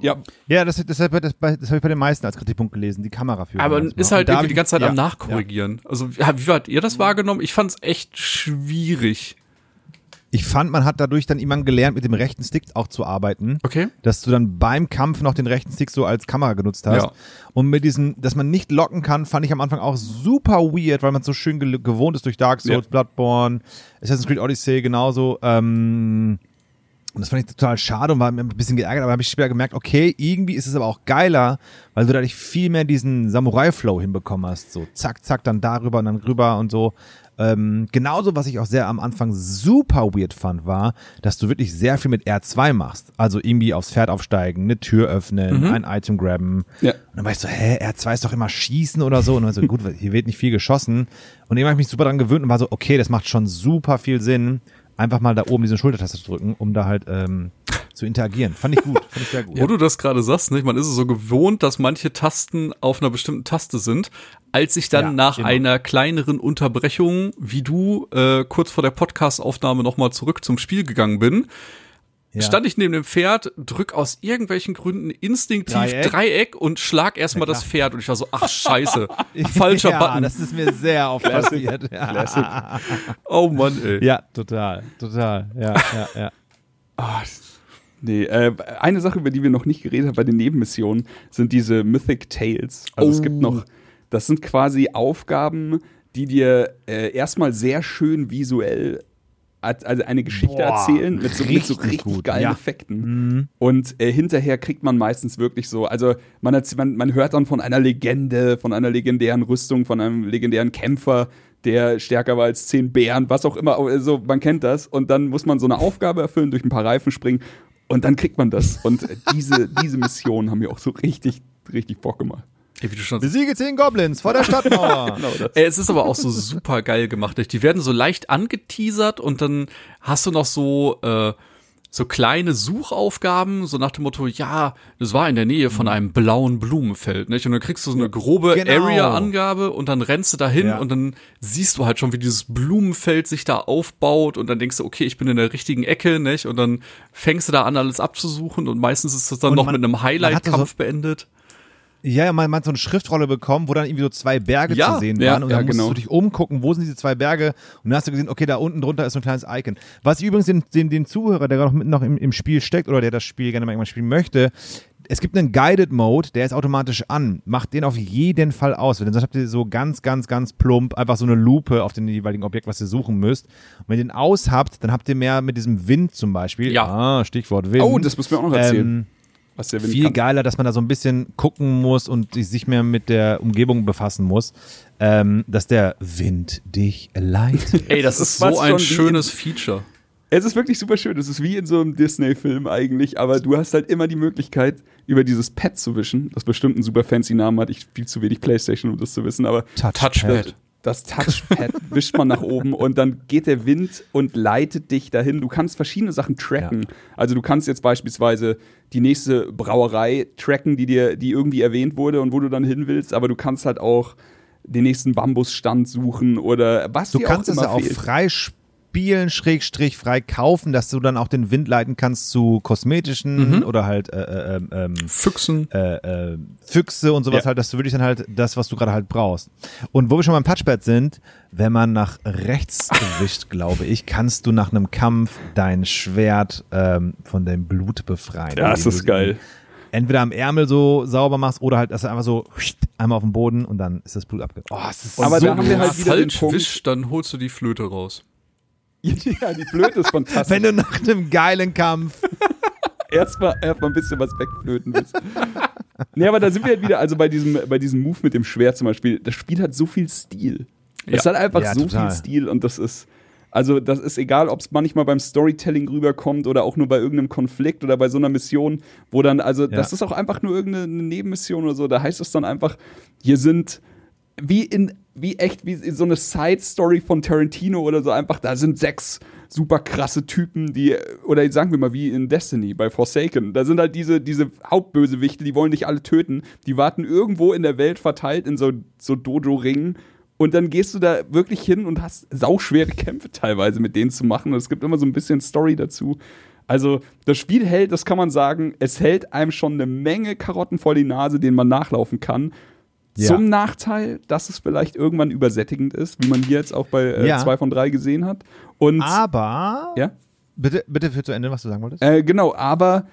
Ja, Ja, das, das, das, das, das habe ich bei den meisten als Kritikpunkt gelesen, die Kameraführung. Aber ist halt irgendwie die ganze Zeit ja, am Nachkorrigieren. Also, ja, wie habt ihr das wahrgenommen? Ich fand es echt schwierig. Ich fand, man hat dadurch dann irgendwann gelernt, mit dem rechten Stick auch zu arbeiten. Okay. Dass du dann beim Kampf noch den rechten Stick so als Kamera genutzt hast. Ja. Und mit diesem, dass man nicht locken kann, fand ich am Anfang auch super weird, weil man so schön gel- gewohnt ist durch Dark Souls, Ja. Bloodborne, Assassin's Creed Odyssey genauso. Ähm, und das fand ich total schade und war mir ein bisschen geärgert, aber habe ich später gemerkt, okay, irgendwie ist es aber auch geiler, weil du dadurch viel mehr diesen Samurai-Flow hinbekommen hast. So zack, zack, dann darüber und dann rüber und so. Ähm, genauso, was ich auch sehr am Anfang super weird fand, war, dass du wirklich sehr viel mit R2 machst. Also irgendwie aufs Pferd aufsteigen, eine Tür öffnen, ein Item grabben. Ja. Und dann war ich so, hä, R2 ist doch immer schießen oder so. Und dann war ich so, gut, hier wird nicht viel geschossen. Und eben habe ich mich super dran gewöhnt und war so, okay, das macht schon super viel Sinn, einfach mal da oben diese Schultertaste zu drücken, um da halt ähm, zu interagieren. Fand ich gut, fand ich sehr gut. Wo du das gerade sagst, nicht? Man ist es so gewohnt, dass manche Tasten auf einer bestimmten Taste sind. Als ich dann Ja, nach immer. einer kleineren Unterbrechung, wie du, äh, kurz vor der Podcast-Aufnahme nochmal zurück zum Spiel gegangen bin, Ja. stand ich neben dem Pferd, drück aus irgendwelchen Gründen instinktiv Dreieck, Dreieck? und schlag erstmal Ja, das. Pferd. Und ich war so, ach scheiße, falscher ja, Button. das ist mir sehr oft passiert. Ja. Classic. oh Mann, ey. ja, total, total. Ja, ja, ja. Ah, nee, äh, eine Sache, über die wir noch nicht geredet haben bei den Nebenmissionen, sind diese Mythic Tales. Also es gibt Oh. noch, das sind quasi Aufgaben, die dir äh, erstmal sehr schön visuell als- also eine Geschichte Boah, erzählen mit so, mit so richtig richtig gut, geilen ja. Effekten. Und äh, hinterher kriegt man meistens wirklich so, also man, man, man hört dann von einer Legende, von einer legendären Rüstung, von einem legendären Kämpfer, der stärker war als zehn Bären, was auch immer. Also man kennt das. Und dann muss man so eine Aufgabe erfüllen, durch ein paar Reifen springen. Und dann kriegt man das. Und äh, diese, diese Missionen haben mir auch so richtig, richtig Bock gemacht. Ey, wie du schon Besiege zehn Goblins vor der Stadtmauer. Genau das. Ey, es ist aber auch so super geil gemacht. Die werden so leicht angeteasert und dann hast du noch so, äh, so kleine Suchaufgaben, so nach dem Motto, ja, das war in der Nähe von einem blauen Blumenfeld, nicht? Und dann kriegst du so eine grobe Genau. Area-Angabe und dann rennst du dahin Ja. und dann siehst du halt schon, wie dieses Blumenfeld sich da aufbaut und dann denkst du, okay, ich bin in der richtigen Ecke, nicht? Und dann fängst du da an, alles abzusuchen und meistens ist das dann Und noch man- mit einem Highlight-Kampf so- beendet. Ja, man, man hat so eine Schriftrolle bekommen, wo dann irgendwie so zwei Berge Ja, zu sehen ja, waren. Und ja, dann musstest genau. du dich umgucken, wo sind diese zwei Berge? Und dann hast du gesehen, okay, da unten drunter ist so ein kleines Icon. Was ich übrigens den, den, den Zuhörer, der gerade noch noch im, im Spiel steckt oder der das Spiel gerne mal irgendwann spielen möchte, es gibt einen Guided Mode, der ist automatisch an. Macht den auf jeden Fall aus. Weil dann habt ihr so ganz, ganz, ganz plump einfach so eine Lupe auf dem jeweiligen Objekt, was ihr suchen müsst. Und wenn ihr den aus habt, dann habt ihr mehr mit diesem Wind zum Beispiel. Ja. Ah, Stichwort Wind. Oh, das müssen wir auch noch erzählen. Ähm, viel kann. geiler, dass man da so ein bisschen gucken muss und sich mehr mit der Umgebung befassen muss, ähm, dass der Wind dich leitet. Ey, das, Das ist ist so ein schönes Feature. Es ist wirklich super schön. Es ist wie in so einem Disney-Film eigentlich, aber du hast halt immer die Möglichkeit, über dieses Pad zu wischen, das bestimmt einen super fancy Namen hat. Ich spiele zu wenig Playstation, um das zu wissen, aber Touchpad. Das Touchpad wischt man nach oben und dann geht der Wind und leitet dich dahin. Du kannst verschiedene Sachen tracken. Also du kannst jetzt beispielsweise die nächste Brauerei tracken, die dir, die irgendwie erwähnt wurde und wo du dann hin willst, aber du kannst halt auch den nächsten Bambusstand suchen oder was Du kannst es ja auch fehlt. frei spielen, Schrägstrich frei kaufen, dass du dann auch den Wind leiten kannst zu kosmetischen Mhm. oder halt äh, äh, ähm, Füchsen. äh, äh, Füchse und sowas Ja. halt, dass du wirklich dann halt das, was du gerade halt brauchst. Und wo wir schon beim Touchpad sind, wenn man nach rechts wischt, glaube ich, kannst du nach einem Kampf dein Schwert ähm, von dem Blut befreien. Das Indem ist geil. Entweder am Ärmel so sauber machst oder halt, dass du einfach so einmal auf den Boden und dann ist das Blut abge... Oh, es ist Aber so da haben wir halt du wieder den falsch Punkt- wischst, dann holst du die Flöte raus. Ja, die Flöte ist fantastisch. wenn du nach einem geilen Kampf erstmal erst mal ein bisschen was wegflöten willst. nee, aber da sind wir halt wieder, also bei diesem, bei diesem Move mit dem Schwert zum Beispiel, das Spiel hat so viel Stil. Es Ja. hat einfach Ja, so total. viel Stil und das ist, also das ist egal, ob es manchmal beim Storytelling rüberkommt oder auch nur bei irgendeinem Konflikt oder bei so einer Mission, wo dann, also das ist auch einfach nur irgendeine Nebenmission oder so, da heißt es dann einfach, hier sind wie in, wie echt, wie so eine Side-Story von Tarantino oder so einfach, da sind sechs super krasse Typen, die, oder sagen wir mal, wie in Destiny bei Forsaken, da sind halt diese, diese Hauptbösewichte, die wollen dich alle töten, die warten irgendwo in der Welt verteilt in so, so Dojo-Ringen und dann gehst du da wirklich hin und hast sauschwere Kämpfe teilweise mit denen zu machen und es gibt immer so ein bisschen Story dazu. Also, das Spiel hält, das kann man sagen, es hält einem schon eine Menge Karotten vor die Nase, denen man nachlaufen kann. Ja. Zum Nachteil, dass es vielleicht irgendwann übersättigend ist, wie man hier jetzt auch bei äh, Ja. zwei von drei gesehen hat. Und Aber ja, bitte, bitte für zu Ende, was du sagen wolltest. äh, genau, aber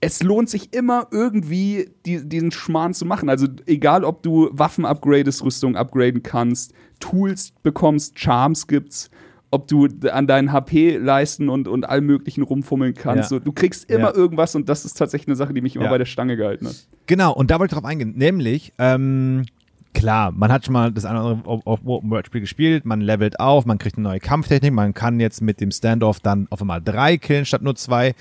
es lohnt sich immer irgendwie die, diesen Schmarrn zu machen. Also egal, ob du Waffen upgradest, Rüstung upgraden kannst, Tools bekommst, Charms gibt's, ob du an deinen HP-Leisten und, und allem möglichen rumfummeln kannst. Ja. So, du kriegst immer Ja. irgendwas und das ist tatsächlich eine Sache, die mich immer Ja. bei der Stange gehalten hat. Genau, und da wollte ich drauf eingehen. Nämlich, ähm, klar, man hat schon mal das eine oder andere Open-World-Spiel gespielt, man levelt auf, man kriegt eine neue Kampftechnik, man kann jetzt mit dem Standoff dann auf einmal drei killen statt nur zwei.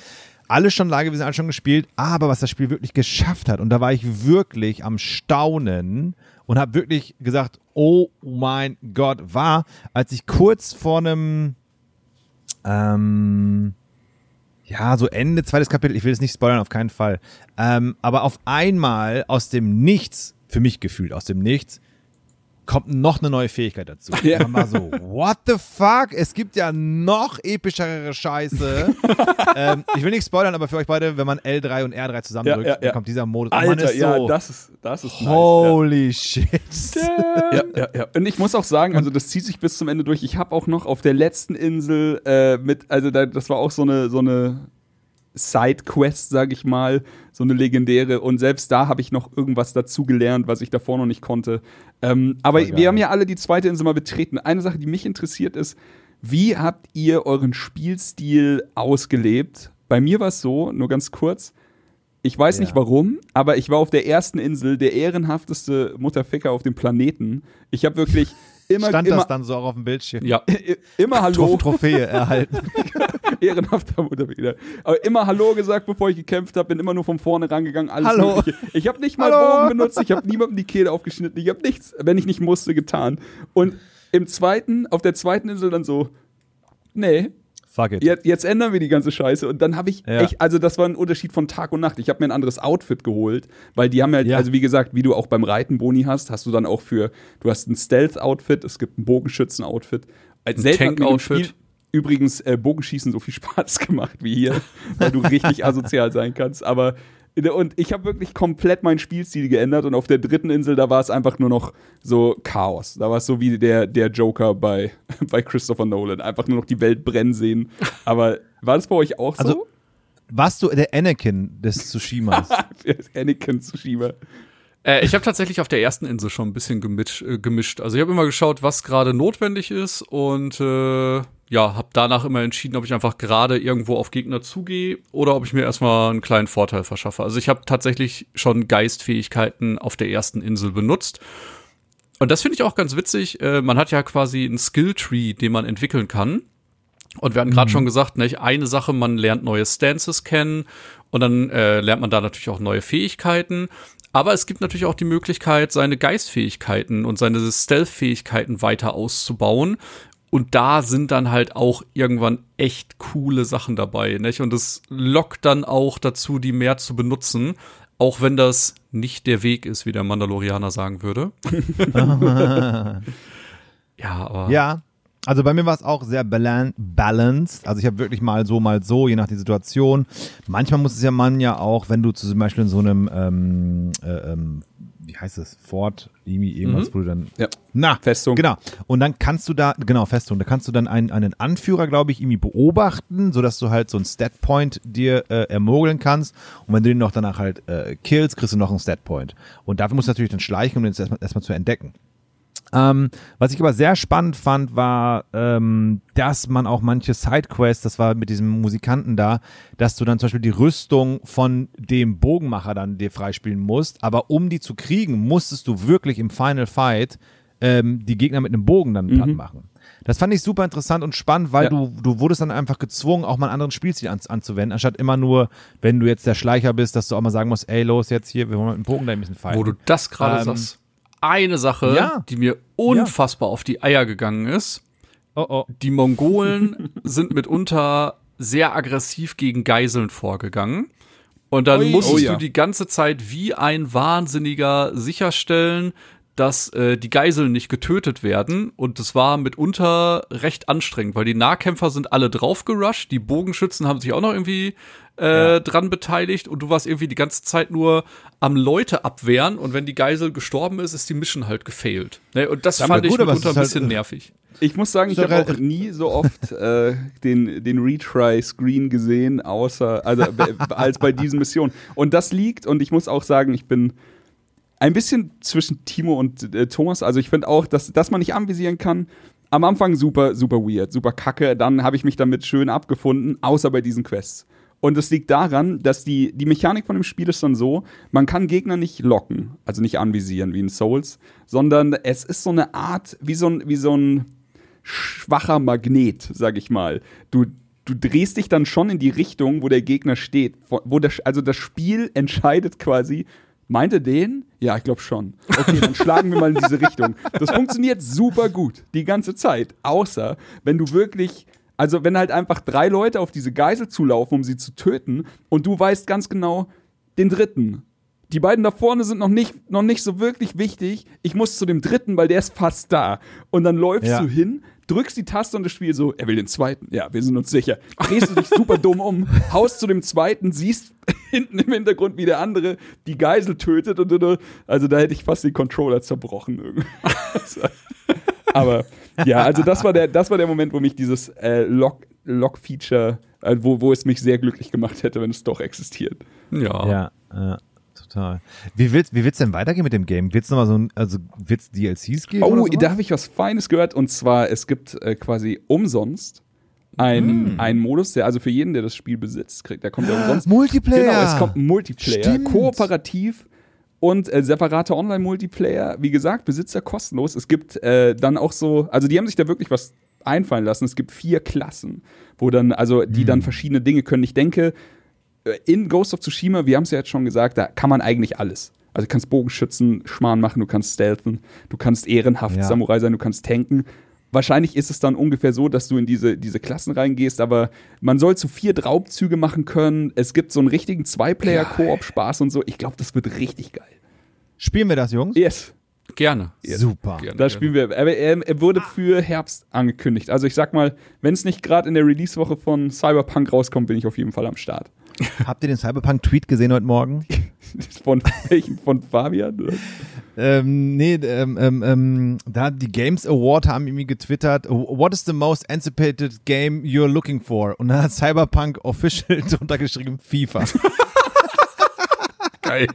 Alles schon Lage, wir sind alle schon gespielt, aber was das Spiel wirklich geschafft hat, und da war ich wirklich am Staunen und habe wirklich gesagt, oh mein Gott, war, als ich kurz vor einem ähm, ja, so Ende zweites Kapitel, ich will es nicht spoilern, auf keinen Fall. Ähm, aber auf einmal aus dem Nichts, für mich gefühlt aus dem Nichts, kommt noch eine neue Fähigkeit dazu. Ja. Man war so, what the fuck? Es gibt ja noch epischere Scheiße. ähm, ich will nicht spoilern, aber für euch beide, wenn man L3 und R3 zusammendrückt, Ja, ja, ja. kommt dieser Modus. und man Alter, ist ja, so, das ist, das ist nice. holy shit. Ja. ja, ja, ja. Und ich muss auch sagen, also das zieht sich bis zum Ende durch. Ich habe auch noch auf der letzten Insel äh, mit, also da, das war auch so eine, so eine Sidequest, sag ich mal, so eine legendäre. Und selbst da habe ich noch irgendwas dazu gelernt, was ich davor noch nicht konnte. Ähm, aber wir haben ja alle die zweite Insel mal betreten. Eine Sache, die mich interessiert ist, wie habt ihr euren Spielstil ausgelebt? Bei mir war es so, nur ganz kurz, ich weiß Ja. nicht warum, aber ich war auf der ersten Insel der ehrenhafteste Mutterficker auf dem Planeten. Ich habe wirklich immer, Stand immer, das dann so auch auf dem Bildschirm? Ja. immer Hallo, Trof Trophäe erhalten. ehrenhafter Mutterficker. Aber immer Hallo gesagt, bevor ich gekämpft habe, bin immer nur von vorne rangegangen. Alles Hallo. Mögliche. Ich habe nicht mal Hallo. Bogen benutzt, ich habe niemandem die Kehle aufgeschnitten, ich habe nichts, wenn ich nicht musste, getan. Und im zweiten, auf der zweiten Insel dann so, nee, Fuck it. jetzt, jetzt ändern wir die ganze Scheiße. Und dann habe ich Ja. echt, also das war ein Unterschied von Tag und Nacht. Ich habe mir ein anderes Outfit geholt, weil die haben ja, Ja. also wie gesagt, wie du auch beim Reiten Boni hast, hast du dann auch für, du hast ein Stealth-Outfit, es gibt ein Bogenschützen-Outfit. Als im Tank-Outfit. Übrigens äh, Bogenschießen so viel Spaß gemacht wie hier, weil du richtig asozial sein kannst. Aber und ich habe wirklich komplett meinen Spielstil geändert und auf der dritten Insel, da war es einfach nur noch so Chaos. Da war es so wie der, der Joker bei, bei Christopher Nolan. Einfach nur noch die Welt brennen sehen. Aber war das bei euch auch Also- so? Warst du der Anakin des Tsushimas? Anakin Tsushima. Äh, ich habe tatsächlich auf der ersten Insel schon ein bisschen gemischt. Äh, gemischt. Also ich habe immer geschaut, was gerade notwendig ist und äh, ja, habe danach immer entschieden, ob ich einfach gerade irgendwo auf Gegner zugehe oder ob ich mir erstmal einen kleinen Vorteil verschaffe. Also ich habe tatsächlich schon Geistfähigkeiten auf der ersten Insel benutzt. Und das finde ich auch ganz witzig. Äh, man hat ja quasi einen Skilltree, den man entwickeln kann. Und wir hatten gerade mhm. schon gesagt, ne, eine Sache, man lernt neue Stances kennen und dann äh, lernt man da natürlich auch neue Fähigkeiten. Aber es gibt natürlich auch die Möglichkeit, seine Geistfähigkeiten und seine Stealth-Fähigkeiten weiter auszubauen. Und da sind dann halt auch irgendwann echt coole Sachen dabei. Nicht? Und es lockt dann auch dazu, die mehr zu benutzen. Auch wenn das nicht der Weg ist, wie der Mandalorianer sagen würde. ja, aber. Ja, also bei mir war es auch sehr balanced. Also ich habe wirklich mal so, mal so, je nach der Situation. Manchmal muss es ja man ja auch, wenn du zum Beispiel in so einem ähm, äh, ähm, wie heißt es, Fort, irgendwie irgendwas, mhm. wo du dann. Ja. Na, Festung. Genau. Und dann kannst du da, genau, Festung, da kannst du dann einen, einen Anführer, glaube ich, irgendwie beobachten, sodass du halt so einen Statpoint dir äh, ermogeln kannst. Und wenn du den noch danach halt äh, killst, kriegst du noch einen Statpoint. Und dafür musst du natürlich dann schleichen, um den erstmal, erstmal zu entdecken. Ähm, was ich aber sehr spannend fand, war, ähm, dass man auch manche Sidequests, das war mit diesem Musikanten da, dass du dann zum Beispiel die Rüstung von dem Bogenmacher dann dir freispielen musst, aber um die zu kriegen, musstest du wirklich im Final Fight ähm, die Gegner mit einem Bogen dann platt mhm. machen. Das fand ich super interessant und spannend, weil ja. du, du wurdest dann einfach gezwungen, auch mal einen anderen Spielstil an, anzuwenden, anstatt immer nur, wenn du jetzt der Schleicher bist, dass du auch mal sagen musst, ey, los, jetzt hier, wir wollen mit dem Bogen da ein bisschen fighten. Wo du das gerade ähm, sagst eine Sache, ja. die mir unfassbar ja. auf die Eier gegangen ist. Oh, oh. Die Mongolen sind mitunter sehr aggressiv gegen Geiseln vorgegangen. Und dann Ui. musstest oh, ja. du die ganze Zeit wie ein Wahnsinniger sicherstellen, dass äh, die Geiseln nicht getötet werden. Und das war mitunter recht anstrengend, weil die Nahkämpfer sind alle draufgerusht, die Bogenschützen haben sich auch noch irgendwie äh, ja. dran beteiligt und du warst irgendwie die ganze Zeit nur am Leute abwehren und wenn die Geisel gestorben ist, ist die Mission halt gefailt. Ne? Und das fand gut, ich mitunter ein bisschen halt, nervig. Ich muss sagen, ich habe auch nie so oft äh, den, den Retry-Screen gesehen, außer also, als bei diesen Missionen. Und das liegt, und ich muss auch sagen, ich bin ein bisschen zwischen Timo und äh, Thomas. Also ich finde auch, dass, dass man nicht anvisieren kann. Am Anfang super, super weird, super kacke. Dann habe ich mich damit schön abgefunden, außer bei diesen Quests. Und es liegt daran, dass die, die Mechanik von dem Spiel ist dann so, man kann Gegner nicht locken, also nicht anvisieren wie in Souls, sondern es ist so eine Art, wie so ein, wie so ein schwacher Magnet, sag ich mal. Du, du drehst dich dann schon in die Richtung, wo der Gegner steht. Wo das, also das Spiel entscheidet quasi, meint er den? Ja, ich glaube schon. Okay, dann schlagen wir mal in diese Richtung. Das funktioniert super gut, die ganze Zeit. Außer, wenn du wirklich also, wenn halt einfach drei Leute auf diese Geisel zulaufen, um sie zu töten, und du weißt ganz genau, den dritten. Die beiden da vorne sind noch nicht, noch nicht so wirklich wichtig. Ich muss zu dem dritten, weil der ist fast da. Und dann läufst ja. du hin, drückst die Taste und das Spiel so, er will den zweiten. Ja, wir sind uns sicher. Drehst du dich super dumm um, haust zu dem zweiten, siehst hinten im Hintergrund, wie der andere die Geisel tötet und du, also da hätte ich fast den Controller zerbrochen. Aber ja, also das war der, das war der Moment, wo mich dieses äh, Lock-Feature, äh, wo, wo es mich sehr glücklich gemacht hätte, wenn es doch existiert. Ja. Ja, ja total. Wie wird wie wird's denn weitergehen mit dem Game? Wird's nochmal so ein, also wird's DLCs geben? Oh, da habe ich was Feines gehört und zwar, es gibt äh, quasi umsonst ein, mm. ein Modus, der also für jeden, der das Spiel besitzt, kriegt, der kommt ja umsonst. Multiplayer! Genau, es kommt ein Multiplayer, Stimmt. kooperativ und äh, separate Online-Multiplayer, wie gesagt, Besitzer kostenlos. Es gibt äh, dann auch so, also die haben sich da wirklich was einfallen lassen. Es gibt vier Klassen, wo dann, also die mhm. dann verschiedene Dinge können. Ich denke, äh, in Ghost of Tsushima, wir haben es ja jetzt schon gesagt, da kann man eigentlich alles. Also du kannst Bogenschützen, Schmarrn machen, du kannst stealthen, du kannst ehrenhaft ja. Samurai sein, du kannst tanken. Wahrscheinlich ist es dann ungefähr so, dass du in diese, diese Klassen reingehst, aber man soll zu vier Raubzüge machen können. Es gibt so einen richtigen Zwei-Player-Koop-Spaß und so. Ich glaube, das wird richtig geil. Spielen wir das, Jungs? Yes. Gerne. Yes. Super. Gerne, das spielen wir. Er, er, er, wurde für Herbst angekündigt. Also ich sag mal, wenn es nicht gerade in der Release-Woche von Cyberpunk rauskommt, bin ich auf jeden Fall am Start. Habt ihr den Cyberpunk-Tweet gesehen heute Morgen? von welchem? Von Fabian? Ähm, nee, ähm, ähm, ähm, da die Games Award haben irgendwie getwittert, what is the most anticipated game you're looking for? Und dann hat Cyberpunk Official drunter geschrieben, FIFA. Geil.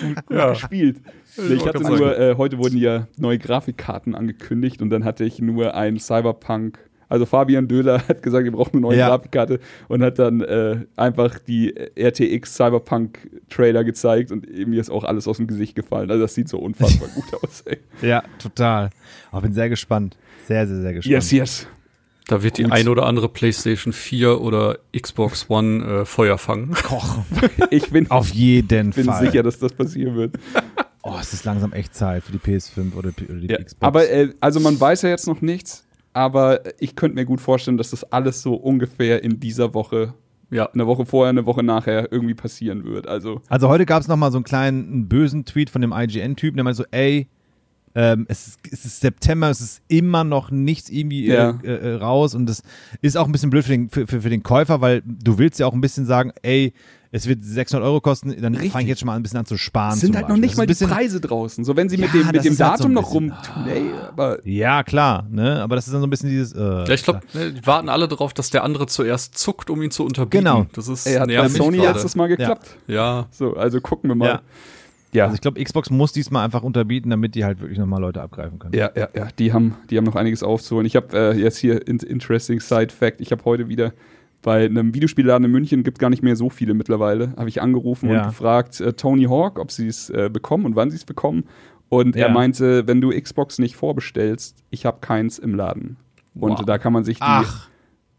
gut Ja. gespielt. Ich hatte nur, äh, heute wurden ja neue Grafikkarten angekündigt und dann hatte ich nur ein Cyberpunk. Also Fabian Döhler hat gesagt, ihr braucht eine neue Ja. Grafikkarte und hat dann äh, einfach die RTX Cyberpunk Trailer gezeigt und mir ist auch alles aus dem Gesicht gefallen. Also das sieht so unfassbar gut aus. Ey. Ja, total. Aber bin sehr gespannt. Sehr, sehr, sehr gespannt. Yes, yes. Da wird die Gut. ein oder andere PlayStation 4 oder Xbox One äh, Feuer fangen. Koch. Ich bin, Auf jeden bin Fall. sicher, dass das passieren wird. Oh, es ist langsam echt Zeit für die PS5 oder, oder die Ja, Xbox. aber äh, also man weiß ja jetzt noch nichts, aber ich könnte mir gut vorstellen, dass das alles so ungefähr in dieser Woche, Ja. eine Woche vorher, eine Woche nachher irgendwie passieren wird. Also Also heute gab es nochmal so einen kleinen einen bösen Tweet von dem IGN-Typen, der meinte so, ey, ähm, es, ist, es ist September, es ist immer noch nichts irgendwie Ja. äh, äh, raus und das ist auch ein bisschen blöd für den, für, für, für den Käufer, weil du willst ja auch ein bisschen sagen, ey, es wird 600 Euro kosten, dann Richtig. fange ich jetzt schon mal ein bisschen an zu sparen. es sind halt noch nicht mal die ein bisschen- Preise draußen. So wenn sie mit Ja, dem, mit dem ist halt so Datum noch rumtun, ey, aber Ja, klar, ne? Aber das ist dann so ein bisschen dieses. Äh, Ja, ich glaube, die warten alle darauf, dass der andere zuerst zuckt, um ihn zu unterbieten. Genau. Das ist ey, hat bei Sony gerade. letztes Mal geklappt. Ja, So, also gucken wir mal. Ja. Ja. Also ich glaube, Xbox muss diesmal einfach unterbieten, damit die halt wirklich nochmal Leute abgreifen können. Ja, ja, ja, die haben, die haben noch einiges aufzuholen. Ich habe äh, jetzt hier in, interesting Side Fact. Ich habe heute wieder bei einem Videospielladen in München gibt gar nicht mehr so viele mittlerweile. Habe ich angerufen Ja. und gefragt äh, Tony Hawk, ob sie es äh, bekommen und wann sie es bekommen. Und er Ja. meinte, wenn du Xbox nicht vorbestellst, ich habe keins im Laden. Und Wow. da kann man sich die, Ach,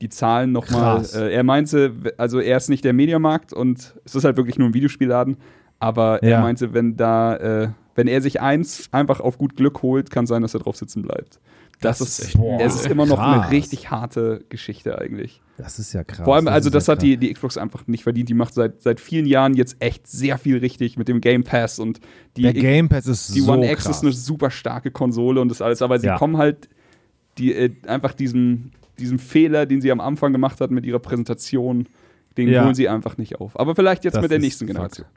die Zahlen nochmal. Äh, er meinte, also er ist nicht der Mediamarkt und es ist halt wirklich nur ein Videospielladen. Aber er Ja. meinte, wenn da, äh, wenn er sich eins einfach auf gut Glück holt, kann sein, dass er drauf sitzen bleibt. Das, Das ist, echt Boah, es ist immer noch krass. eine richtig harte Geschichte eigentlich. das ist ja krass. Vor allem, also ist das ja hat die, die Xbox einfach nicht verdient. Die macht seit, seit vielen Jahren jetzt echt sehr viel richtig mit dem Game Pass und die, Der Game Pass ist die so One X krass. ist eine super starke Konsole und das alles, aber sie Ja. kommen halt die, äh, einfach diesem, diesem Fehler, den sie am Anfang gemacht hat mit ihrer Präsentation, den Ja. holen sie einfach nicht auf. Aber vielleicht jetzt Das mit der nächsten Fakt. Generation.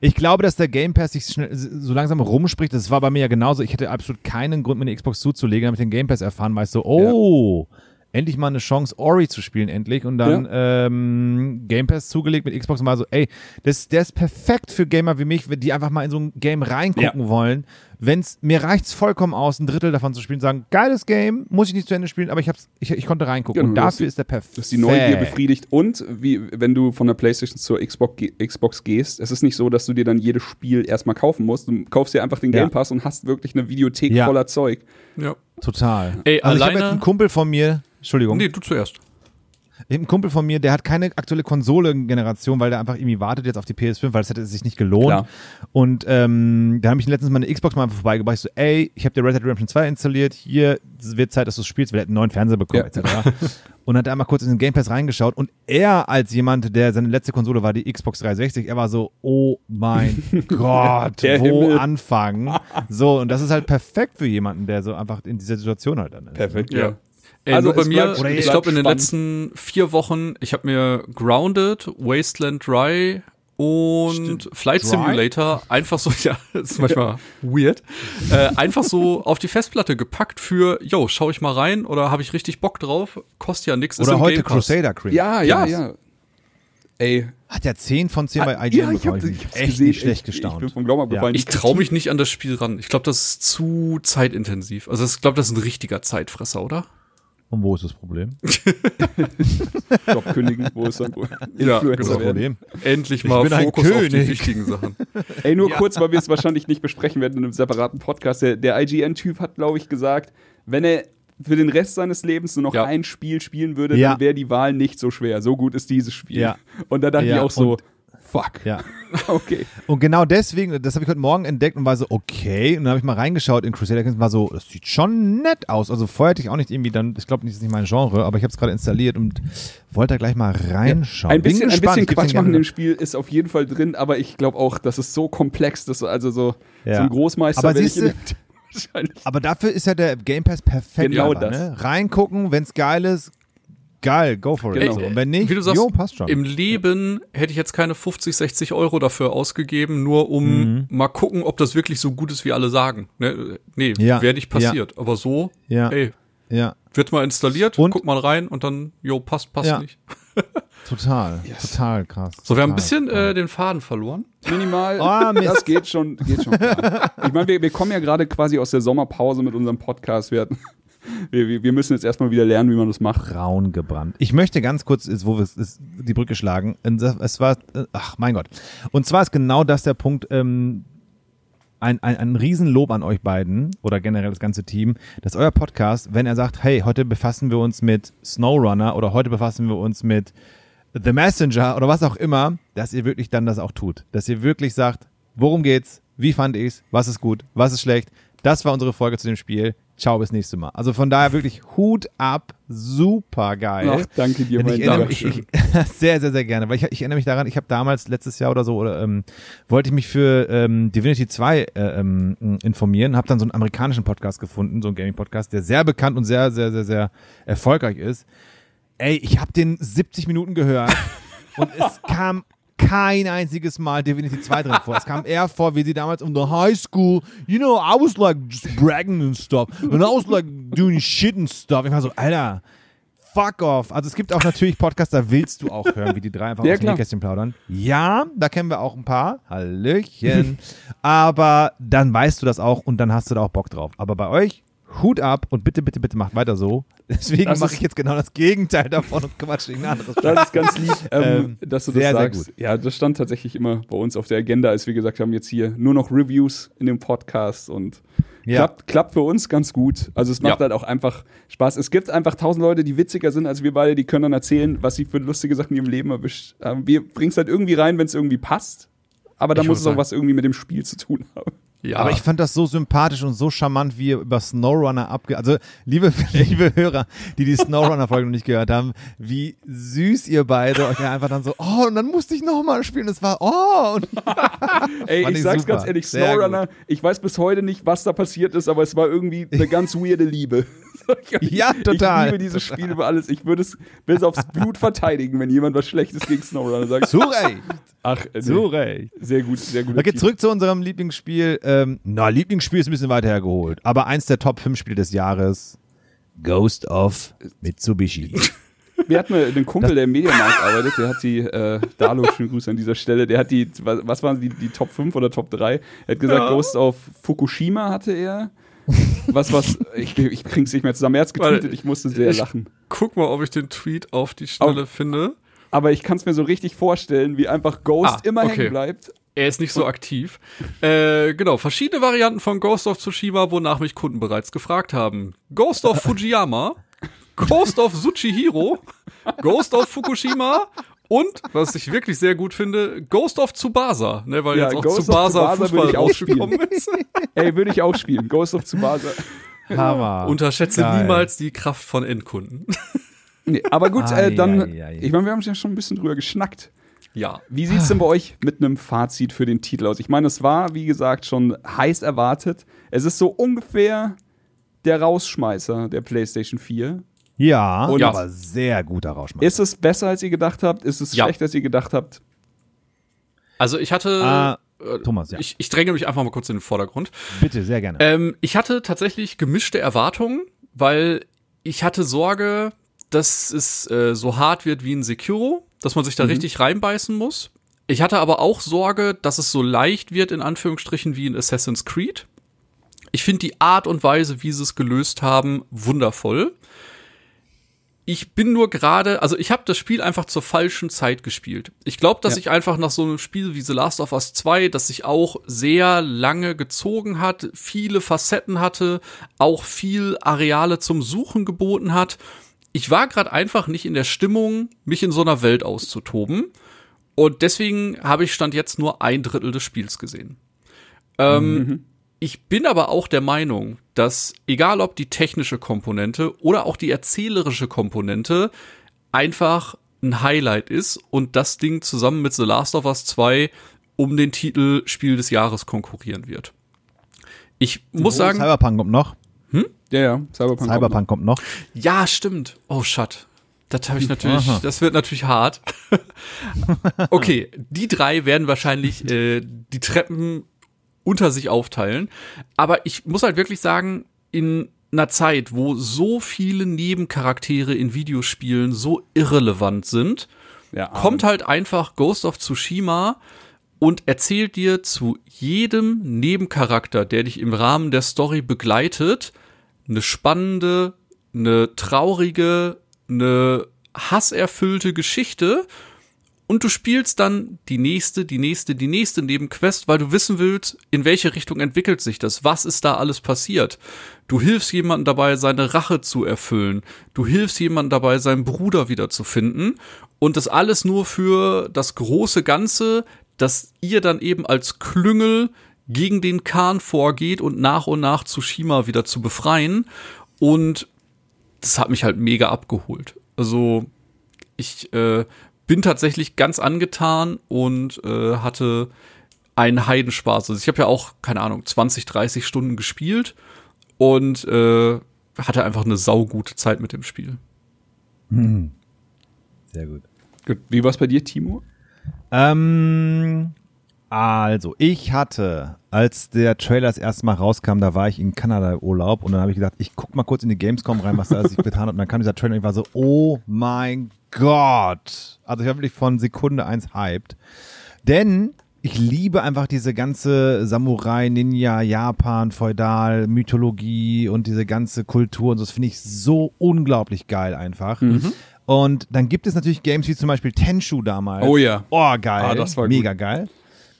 Ich glaube, dass der Game Pass sich schnell, so langsam rumspricht. Das war bei mir ja genauso. Ich hätte absolut keinen Grund, mir eine Xbox zuzulegen, damit ich den Game Pass erfahren, weil ich so, oh, endlich mal eine Chance, Ori zu spielen, endlich. Und dann ähm, Game Pass zugelegt mit Xbox und war so, ey, das, der ist perfekt für Gamer wie mich, die einfach mal in so ein Game reingucken wollen. Wenn's, mir reicht's vollkommen aus, ein Drittel davon zu spielen, sagen, geiles Game, muss ich nicht zu Ende spielen, aber ich, hab's, ich, ich konnte reingucken. Genau, und dafür ist ist der perfekt. dass die Neugier befriedigt und wie, wenn du von der PlayStation zur Xbox, Xbox gehst, es ist nicht so, dass du dir dann jedes Spiel erstmal kaufen musst. Du kaufst dir einfach den Ja. Game Pass und hast wirklich eine Videothek Ja. voller Zeug. ja. Total. Ey, also ich habe alleine- jetzt einen Kumpel von mir, Entschuldigung. Nee, du zuerst. Einen Kumpel von mir, der hat keine aktuelle Konsole-Generation, weil der einfach irgendwie wartet jetzt auf die PS5, weil das hätte sich nicht gelohnt. Klar. Und ähm, da habe ich letztens mal eine Xbox mal einfach vorbeigebracht. Ich so, ey, ich habe dir Red Dead Redemption 2 installiert. Hier es wird Zeit, dass du es spielst. Wir hätten einen neuen Fernseher bekommen, Ja. etc. Und hat einmal kurz in den Game Pass reingeschaut. Und er als jemand, der seine letzte Konsole war, die Xbox 360, er war so, oh mein Gott, Der wo Himmel. anfangen? So, und das ist halt perfekt für jemanden, der so einfach in dieser Situation halt dann ist. Perfekt, Ja. Ey, Also nur bei mir, bleibt- ich glaube in den letzten vier Wochen, ich habe mir Grounded, Wasteland Dry und Stimmt. Flight Dry? Simulator einfach so, ja, ist manchmal weird, äh, einfach so auf die Festplatte gepackt für, yo, schau ich mal rein oder habe ich richtig Bock drauf? Kostet ja nichts. Oder heute Crusader Creed. Ja, ja, ja. Ey, Hat er 10 von 10 bei Ah, IGN ja, ich bekommen. hab, Ich hab's echt gesehen. nicht schlecht gestaunt. Ich bin vom Glauben abgefallen. Ich traue mich nicht an das Spiel ran. Ich glaube, das ist zu zeitintensiv. Also ich glaube, das ist ein richtiger Zeitfresser, oder? Und wo ist das Problem? Job kündigen, wo ist dann Ja, Influencer genau. werden. Endlich mal Fokus auf die wichtigen Sachen. Ey, nur kurz, weil wir es wahrscheinlich nicht besprechen werden in einem separaten Podcast. Der, der IGN-Typ hat, glaube ich, gesagt, wenn er für den Rest seines Lebens nur noch Ja. ein Spiel spielen würde, Ja. dann wäre die Wahl nicht so schwer. So gut ist dieses Spiel. Ja. Und da dachte Ja, ich auch so, und- fuck. Ja. Okay. Und genau deswegen, das habe ich heute Morgen entdeckt und war so, okay. Und dann habe ich mal reingeschaut in Crusader Kings und war so, das sieht schon nett aus. Also vorher hatte ich auch nicht irgendwie dann, ich glaube, das ist nicht mein Genre, aber ich habe es gerade installiert und wollte da gleich mal reinschauen. Ein bisschen, ein bisschen Ich Quatsch machen im Spiel ist auf jeden Fall drin, aber ich glaube auch, das ist so komplex, dass also so, Ja. so ein Großmeister Aber ich siehste- wahrscheinlich. Aber dafür ist ja der Game Pass perfekt. Genau aber, das. Ne? Reingucken, wenn es geil ist, geil, go for it. Genau. Und wenn nicht, Wie du sagst, jo, passt schon. im Leben hätte ich jetzt keine 50, 60 Euro dafür ausgegeben, nur um Mhm. mal gucken, ob das wirklich so gut ist, wie alle sagen. Ne, nee, Ja, wäre nicht passiert. Aber so, ja, ey, ja. wird mal installiert, Und- guck mal rein und dann, jo, passt, passt Ja. nicht. Total, total krass. So, wir haben ein bisschen äh, den Faden verloren. Minimal. Oh, das geht schon, geht schon. Klar. Ich meine, wir, wir kommen ja gerade quasi aus der Sommerpause mit unserem Podcast. Wir, hatten, wir, wir- müssen jetzt erstmal wieder lernen, wie man das macht. braun gebrannt. Ich möchte ganz kurz, ist, wo wir ist, die Brücke schlagen. Es war, äh, ach mein Gott. Und zwar ist genau das der Punkt, ähm, ein, ein, ein Riesenlob an euch beiden oder generell das ganze Team, dass euer Podcast, wenn er sagt, hey, heute befassen wir uns mit SnowRunner oder heute befassen wir uns mit The Messenger oder was auch immer, dass ihr wirklich dann das auch tut. Dass ihr wirklich sagt, worum geht's, wie fand ich's, was ist gut, was ist schlecht. Das war unsere Folge zu dem Spiel. Ciao, bis nächste Mal. Also von daher wirklich Hut ab, super geil. Ach, danke dir, mein mich, ich, sehr, sehr, sehr gerne, weil ich, ich erinnere mich daran, ich habe damals letztes Jahr oder so, oder, ähm, wollte ich mich für ähm, Divinity 2 äh, ähm, informieren, habe dann so einen amerikanischen Podcast gefunden, so einen Gaming-Podcast, der sehr bekannt und sehr, sehr, sehr, sehr erfolgreich ist. Ey, ich habe den 70 Minuten gehört und es kam kein einziges Mal Divinity 2 drin vor. Es kam eher vor, wie sie damals um the high school, you know, I was like just bragging and stuff. And I was like doing shit and stuff. Ich war so, Alter, fuck off. Also es gibt auch natürlich Podcasts, da willst du auch hören, wie die drei einfach Ja, aus dem. Nähkästchen plaudern. Ja, da kennen wir auch ein paar. Hallöchen. Aber dann weißt du das auch und dann hast du da auch Bock drauf. Aber bei euch, Hut ab und bitte, bitte, bitte macht weiter so. Deswegen Das mache ich jetzt genau das Gegenteil davon und quatsch irgendein anderes. Das ist ganz lieb, ähm, Ähm, dass du das sehr, sehr sagst. gut. Ja, das stand tatsächlich immer bei uns auf der Agenda, als wir gesagt haben, jetzt hier nur noch Reviews in dem Podcast und Ja. klappt, klappt für uns ganz gut. Also es macht Ja. halt auch einfach Spaß. Es gibt einfach tausend Leute, die witziger sind als wir beide, die können dann erzählen, was sie für lustige Sachen in ihrem Leben erwischt haben. Wir bringen es halt irgendwie rein, wenn es irgendwie passt. Aber da Ich muss es auch was irgendwie mit dem Spiel zu tun haben. Ja, Aber ich fand das so sympathisch und so charmant, wie ihr über Snowrunner abge... Also, liebe, liebe Hörer, die die Snowrunner-Folge noch nicht gehört haben, wie süß ihr beide euch einfach dann so, oh, und dann musste ich nochmal spielen. Es war, oh, und Ey, ich ich sag's super. ganz ehrlich, Snowrunner, ich weiß bis heute nicht, was da passiert ist, aber es war irgendwie eine ganz weirde Liebe. Ich- Ja, total, Ich liebe dieses total. Spiel über alles. Ich würde es bis aufs Blut verteidigen, wenn jemand was Schlechtes gegen Snowrunner sagt. zu Recht, Ach, äh, zu nee. Recht. sehr gut, sehr gut. Okay, zurück zu unserem Lieblingsspiel. Ähm, na, Lieblingsspiel ist ein bisschen weiter hergeholt, aber eins der Top 5 Spiele des Jahres, Ghost of Mitsubishi. Wir hatten einen Kumpel, der im Mediamarkt arbeitet, der hat die, äh, Dalo, schönen Gruß an dieser Stelle, der hat die, was was waren die, die Top 5 oder Top 3? Er hat gesagt, Ghost of Fukushima hatte er. Was, was, ich, ich krieg's nicht mehr zusammen. Er hat's getweetet, ich musste sehr ich- lachen. guck mal, ob ich den Tweet auf die Schnelle finde. Aber ich kann es mir so richtig vorstellen, wie einfach Ghost Ah, immer okay. hängen bleibt. Er ist nicht so aktiv. Äh, genau, verschiedene Varianten von Ghost of Tsushima, wonach mich Kunden bereits gefragt haben. Ghost of Fujiyama, Ghost of Tsuchihiro, Ghost of Fukushima und, was ich wirklich sehr gut finde, Ghost of Tsubasa, ne, weil Ja, jetzt auch Ghost Tsubasa, Tsubasa Fußball würde ich auch rausgekommen ist. Ey, würde ich auch spielen. Ghost of Tsubasa. Hammer. Unterschätze Geil. niemals die Kraft von Endkunden. Nee, aber gut, Ai, äh, dann, ai, ai. ich meine, wir haben ja schon ein bisschen drüber geschnackt. Ja. Wie sieht's denn bei euch mit einem Fazit für den Titel aus? Ich meine, es war, wie gesagt, schon heiß erwartet. Es ist so ungefähr der Rausschmeißer der PlayStation 4. Ja, Und- aber sehr guter Rauschmeister. Ist es besser, als ihr gedacht habt? Ist es Ja. schlechter, als ihr gedacht habt? Also ich hatte, Ah, äh, Thomas, ja. ich, ich dränge mich einfach mal kurz in den Vordergrund. Bitte, sehr gerne. Ähm, ich hatte tatsächlich gemischte Erwartungen, weil ich hatte Sorge, dass es äh, so hart wird wie ein Sekiro, dass man sich da richtig reinbeißen muss. Ich hatte aber auch Sorge, dass es so leicht wird, in Anführungsstrichen, wie in Assassin's Creed. Ich finde die Art und Weise, wie sie es gelöst haben, wundervoll. Ich bin nur gerade, also ich habe das Spiel einfach zur falschen Zeit gespielt. Ich glaube, dass Ja. ich einfach nach so einem Spiel wie The Last of Us 2, das sich auch sehr lange gezogen hat, viele Facetten hatte, auch viel Areale zum Suchen geboten hat. Ich war gerade einfach nicht in der Stimmung, mich in so einer Welt auszutoben. Und deswegen habe ich Stand jetzt nur ein Drittel des Spiels gesehen. Ähm, Ich bin aber auch der Meinung, dass egal ob die technische Komponente oder auch die erzählerische Komponente einfach ein Highlight ist und das Ding zusammen mit The Last of Us 2 um den Titel Spiel des Jahres konkurrieren wird. Ich muss sagen, Cyberpunk kommt noch. Ja, ja, Cyberpunk. kommt Cyberpunk kommt noch. ja, stimmt. Oh, shit. Das habe ich natürlich, Aha. das wird natürlich hart. okay, die drei werden wahrscheinlich äh, die Treppen unter sich aufteilen. Aber ich muss halt wirklich sagen, in einer Zeit, wo so viele Nebencharaktere in Videospielen so irrelevant sind, Ja, kommt halt einfach Ghost of Tsushima und erzählt dir zu jedem Nebencharakter, der dich im Rahmen der Story begleitet, eine spannende, eine traurige, eine hasserfüllte Geschichte und du spielst dann die nächste, die nächste, die nächste Nebenquest, weil du wissen willst, in welche Richtung entwickelt sich das, was ist da alles passiert. Du hilfst jemandem dabei, seine Rache zu erfüllen. Du hilfst jemandem dabei, seinen Bruder wiederzufinden. Und das alles nur für das große Ganze, dass ihr dann eben als Klüngel gegen den Khan vorgeht und nach und nach Tsushima wieder zu befreien. Und das hat mich halt mega abgeholt. Also ich äh, bin tatsächlich ganz angetan und äh, hatte einen Heidenspaß. Also ich habe ja auch, keine Ahnung, 20, 30 Stunden gespielt und äh, hatte einfach eine saugute Zeit mit dem Spiel. Sehr gut. Gut. Wie war's bei dir, Timo? Ähm, also, ich hatte, als der Trailer das erste Mal rauskam, da war ich in Kanada Urlaub und dann habe ich gesagt, ich guck mal kurz in die Gamescom rein, was da sich getan hat. Und dann kam dieser Trailer und ich war so, oh mein Gott. Also ich war wirklich von Sekunde eins hyped. Denn ich liebe einfach diese ganze Samurai, Ninja, Japan, Feudal, Mythologie und diese ganze Kultur und so. Das finde ich so unglaublich geil einfach. Und dann gibt es natürlich Games wie zum Beispiel Tenshu damals. Oh ja. Oh, geil. Ah, das war gut. Mega geil.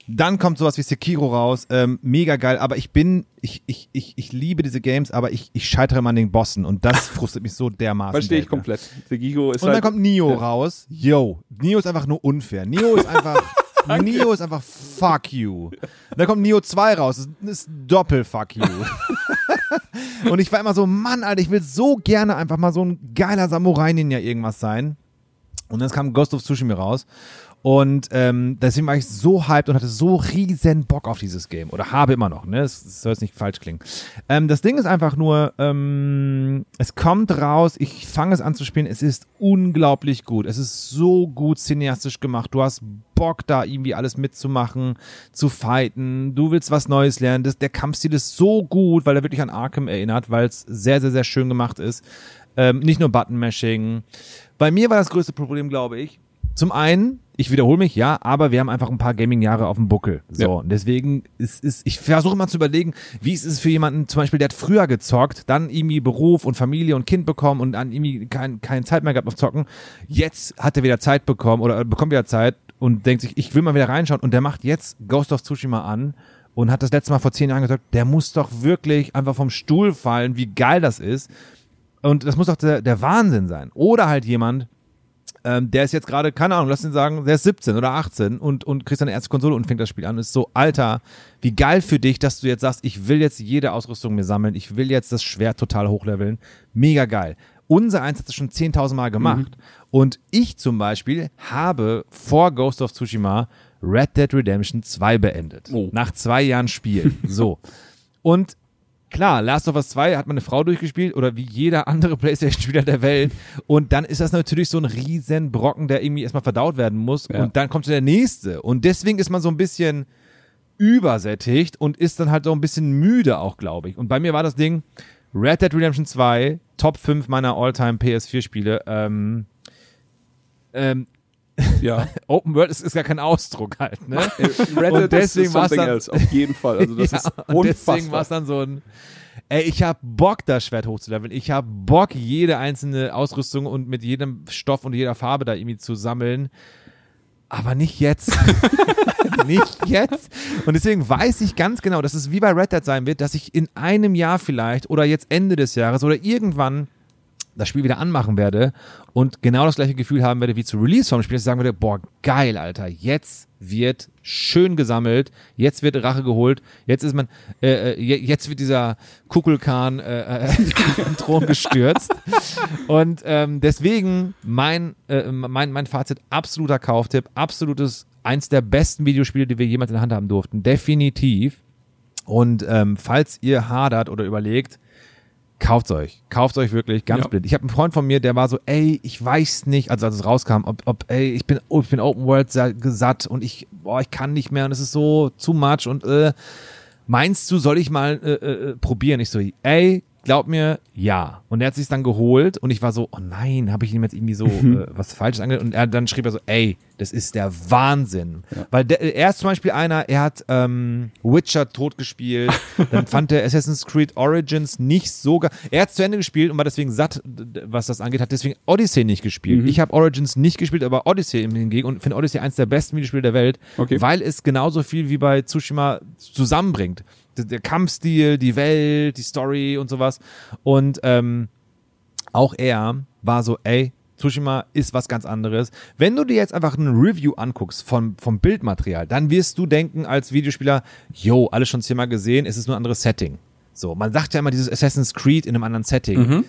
Dann kommt sowas wie Sekiro raus, ähm, mega geil, aber ich bin, ich, ich, ich, ich liebe diese Games, aber ich, ich scheitere immer an den Bossen und das frustriert mich so dermaßen. Verstehe ich komplett. Segigo ist Und halt, dann kommt Nio raus. Yo, Nio ist einfach nur unfair. Nio ist einfach, Nio ist einfach fuck you. Und dann kommt Nio 2 raus. Das ist doppel fuck you. Und ich war immer so, Mann, Alter, ich will so gerne einfach mal so ein geiler Samurai-Ninja irgendwas sein. Und dann kam Ghost of Tsushima raus. Und ähm, deswegen war ich so hyped und hatte so riesen Bock auf dieses Game. Oder habe immer noch, ne? Das, das soll jetzt nicht falsch klingen. Ähm, das Ding ist einfach nur, ähm, es kommt raus, ich fange es an zu spielen, es ist unglaublich gut. Es ist so gut cineastisch gemacht. Du hast Bock, da irgendwie alles mitzumachen, zu fighten. Du willst was Neues lernen. Das, der Kampfstil ist so gut, weil er wirklich an Arkham erinnert, weil es sehr, sehr, sehr schön gemacht ist. Ähm, nicht nur Button-Mashing. Bei mir war das größte Problem, glaube ich, zum einen, ich wiederhole mich, ja, aber wir haben einfach ein paar Gaming-Jahre auf dem Buckel. So, Ja. und deswegen ist, ist ich versuche immer zu überlegen, wie ist es für jemanden, zum Beispiel, der hat früher gezockt, dann irgendwie Beruf und Familie und Kind bekommen und dann irgendwie kein, keine Zeit mehr gehabt auf Zocken. Jetzt hat er wieder Zeit bekommen oder bekommt wieder Zeit und denkt sich, ich will mal wieder reinschauen und der macht jetzt Ghost of Tsushima an und hat das letzte Mal vor zehn Jahren gesagt, der muss doch wirklich einfach vom Stuhl fallen, wie geil das ist. Und das muss doch der, der Wahnsinn sein. Oder halt jemand, ähm, der ist jetzt gerade, keine Ahnung, lass ihn sagen, der ist 17 oder 18 und, und kriegt seine erste Konsole und fängt das Spiel an. Ist so, Alter, wie geil für dich, dass du jetzt sagst, ich will jetzt jede Ausrüstung mir sammeln, ich will jetzt das Schwert total hochleveln. Mega geil. Unser Eins hat das schon 10.000 Mal gemacht. Und ich zum Beispiel habe vor Ghost of Tsushima Red Dead Redemption 2 beendet. Oh. Nach zwei Jahren Spiel. so. Und Klar, Last of Us 2 hat meine Frau durchgespielt oder wie jeder andere Playstation-Spieler der Welt. Und dann ist das natürlich so ein riesen Brocken, der irgendwie erstmal verdaut werden muss. Ja. Und dann kommt der nächste. Und deswegen ist man so ein bisschen übersättigt und ist dann halt so ein bisschen müde auch, glaube ich. Und bei mir war das Ding Red Dead Redemption 2, Top 5 meiner All-Time PS4-Spiele. Ähm, ähm, ja. Open World ist, ist gar kein Ausdruck halt, ne? Red Und Dead deswegen ist war's something dann- else, auf jeden Fall. Also das Ja, ist und deswegen war unfassbar. es dann so ein. Ey, ich hab Bock, das Schwert hochzuleveln. Ich hab Bock, jede einzelne Ausrüstung und mit jedem Stoff und jeder Farbe da irgendwie zu sammeln. Aber nicht jetzt. nicht jetzt. Und deswegen weiß ich ganz genau, dass es wie bei Red Dead sein wird, dass ich in einem Jahr vielleicht oder jetzt Ende des Jahres oder irgendwann das Spiel wieder anmachen werde und genau das gleiche Gefühl haben werde wie zu Release vom Spiel, dass ich sagen werde, boah, geil, Alter, jetzt wird schön gesammelt, jetzt wird Rache geholt, jetzt ist man, äh, äh, je- jetzt wird dieser Kukulkan äh, äh, vom Thron gestürzt. Und ähm, deswegen mein, äh, mein, mein Fazit, absoluter Kauftipp, absolutes, eins der besten Videospiele, die wir jemals in der Hand haben durften, definitiv. Und ähm, falls ihr hadert oder überlegt, kauft euch. Kauft euch wirklich ganz Ja. blind. Ich habe einen Freund von mir, der war so, ey, ich weiß nicht, also als es rauskam, ob, ob ey, ich bin, oh, ich bin Open World sa- gesatt und ich, boah, ich kann nicht mehr und es ist so too much und äh, meinst du, soll ich mal äh, äh, probieren? Ich so, ey, glaub mir, ja. Und er hat sich dann geholt und ich war so, oh nein, habe ich ihm jetzt irgendwie so äh, was Falsches angehört? Und er dann schrieb er so, ey, das ist der Wahnsinn. Weil der, er ist zum Beispiel einer, er hat ähm, Witcher tot gespielt, dann fand er Assassin's Creed Origins nicht so ge Er hat zu Ende gespielt und war deswegen satt, was das angeht, hat deswegen Odyssey nicht gespielt. Ich habe Origins nicht gespielt, aber Odyssey im hingegen und finde Odyssey eins der besten Videospiele der Welt, Okay. weil es genauso viel wie bei Tsushima zusammenbringt. Der, Kampfstil, die Welt, die Story und sowas. Und ähm, auch er war so, ey, Tsushima ist was ganz anderes. Wenn du dir jetzt einfach ein Review anguckst vom, vom Bildmaterial, dann wirst du denken als Videospieler, yo, alles schon zehnmal gesehen, es ist nur ein anderes Setting. So, man sagt ja immer dieses Assassin's Creed in einem anderen Setting.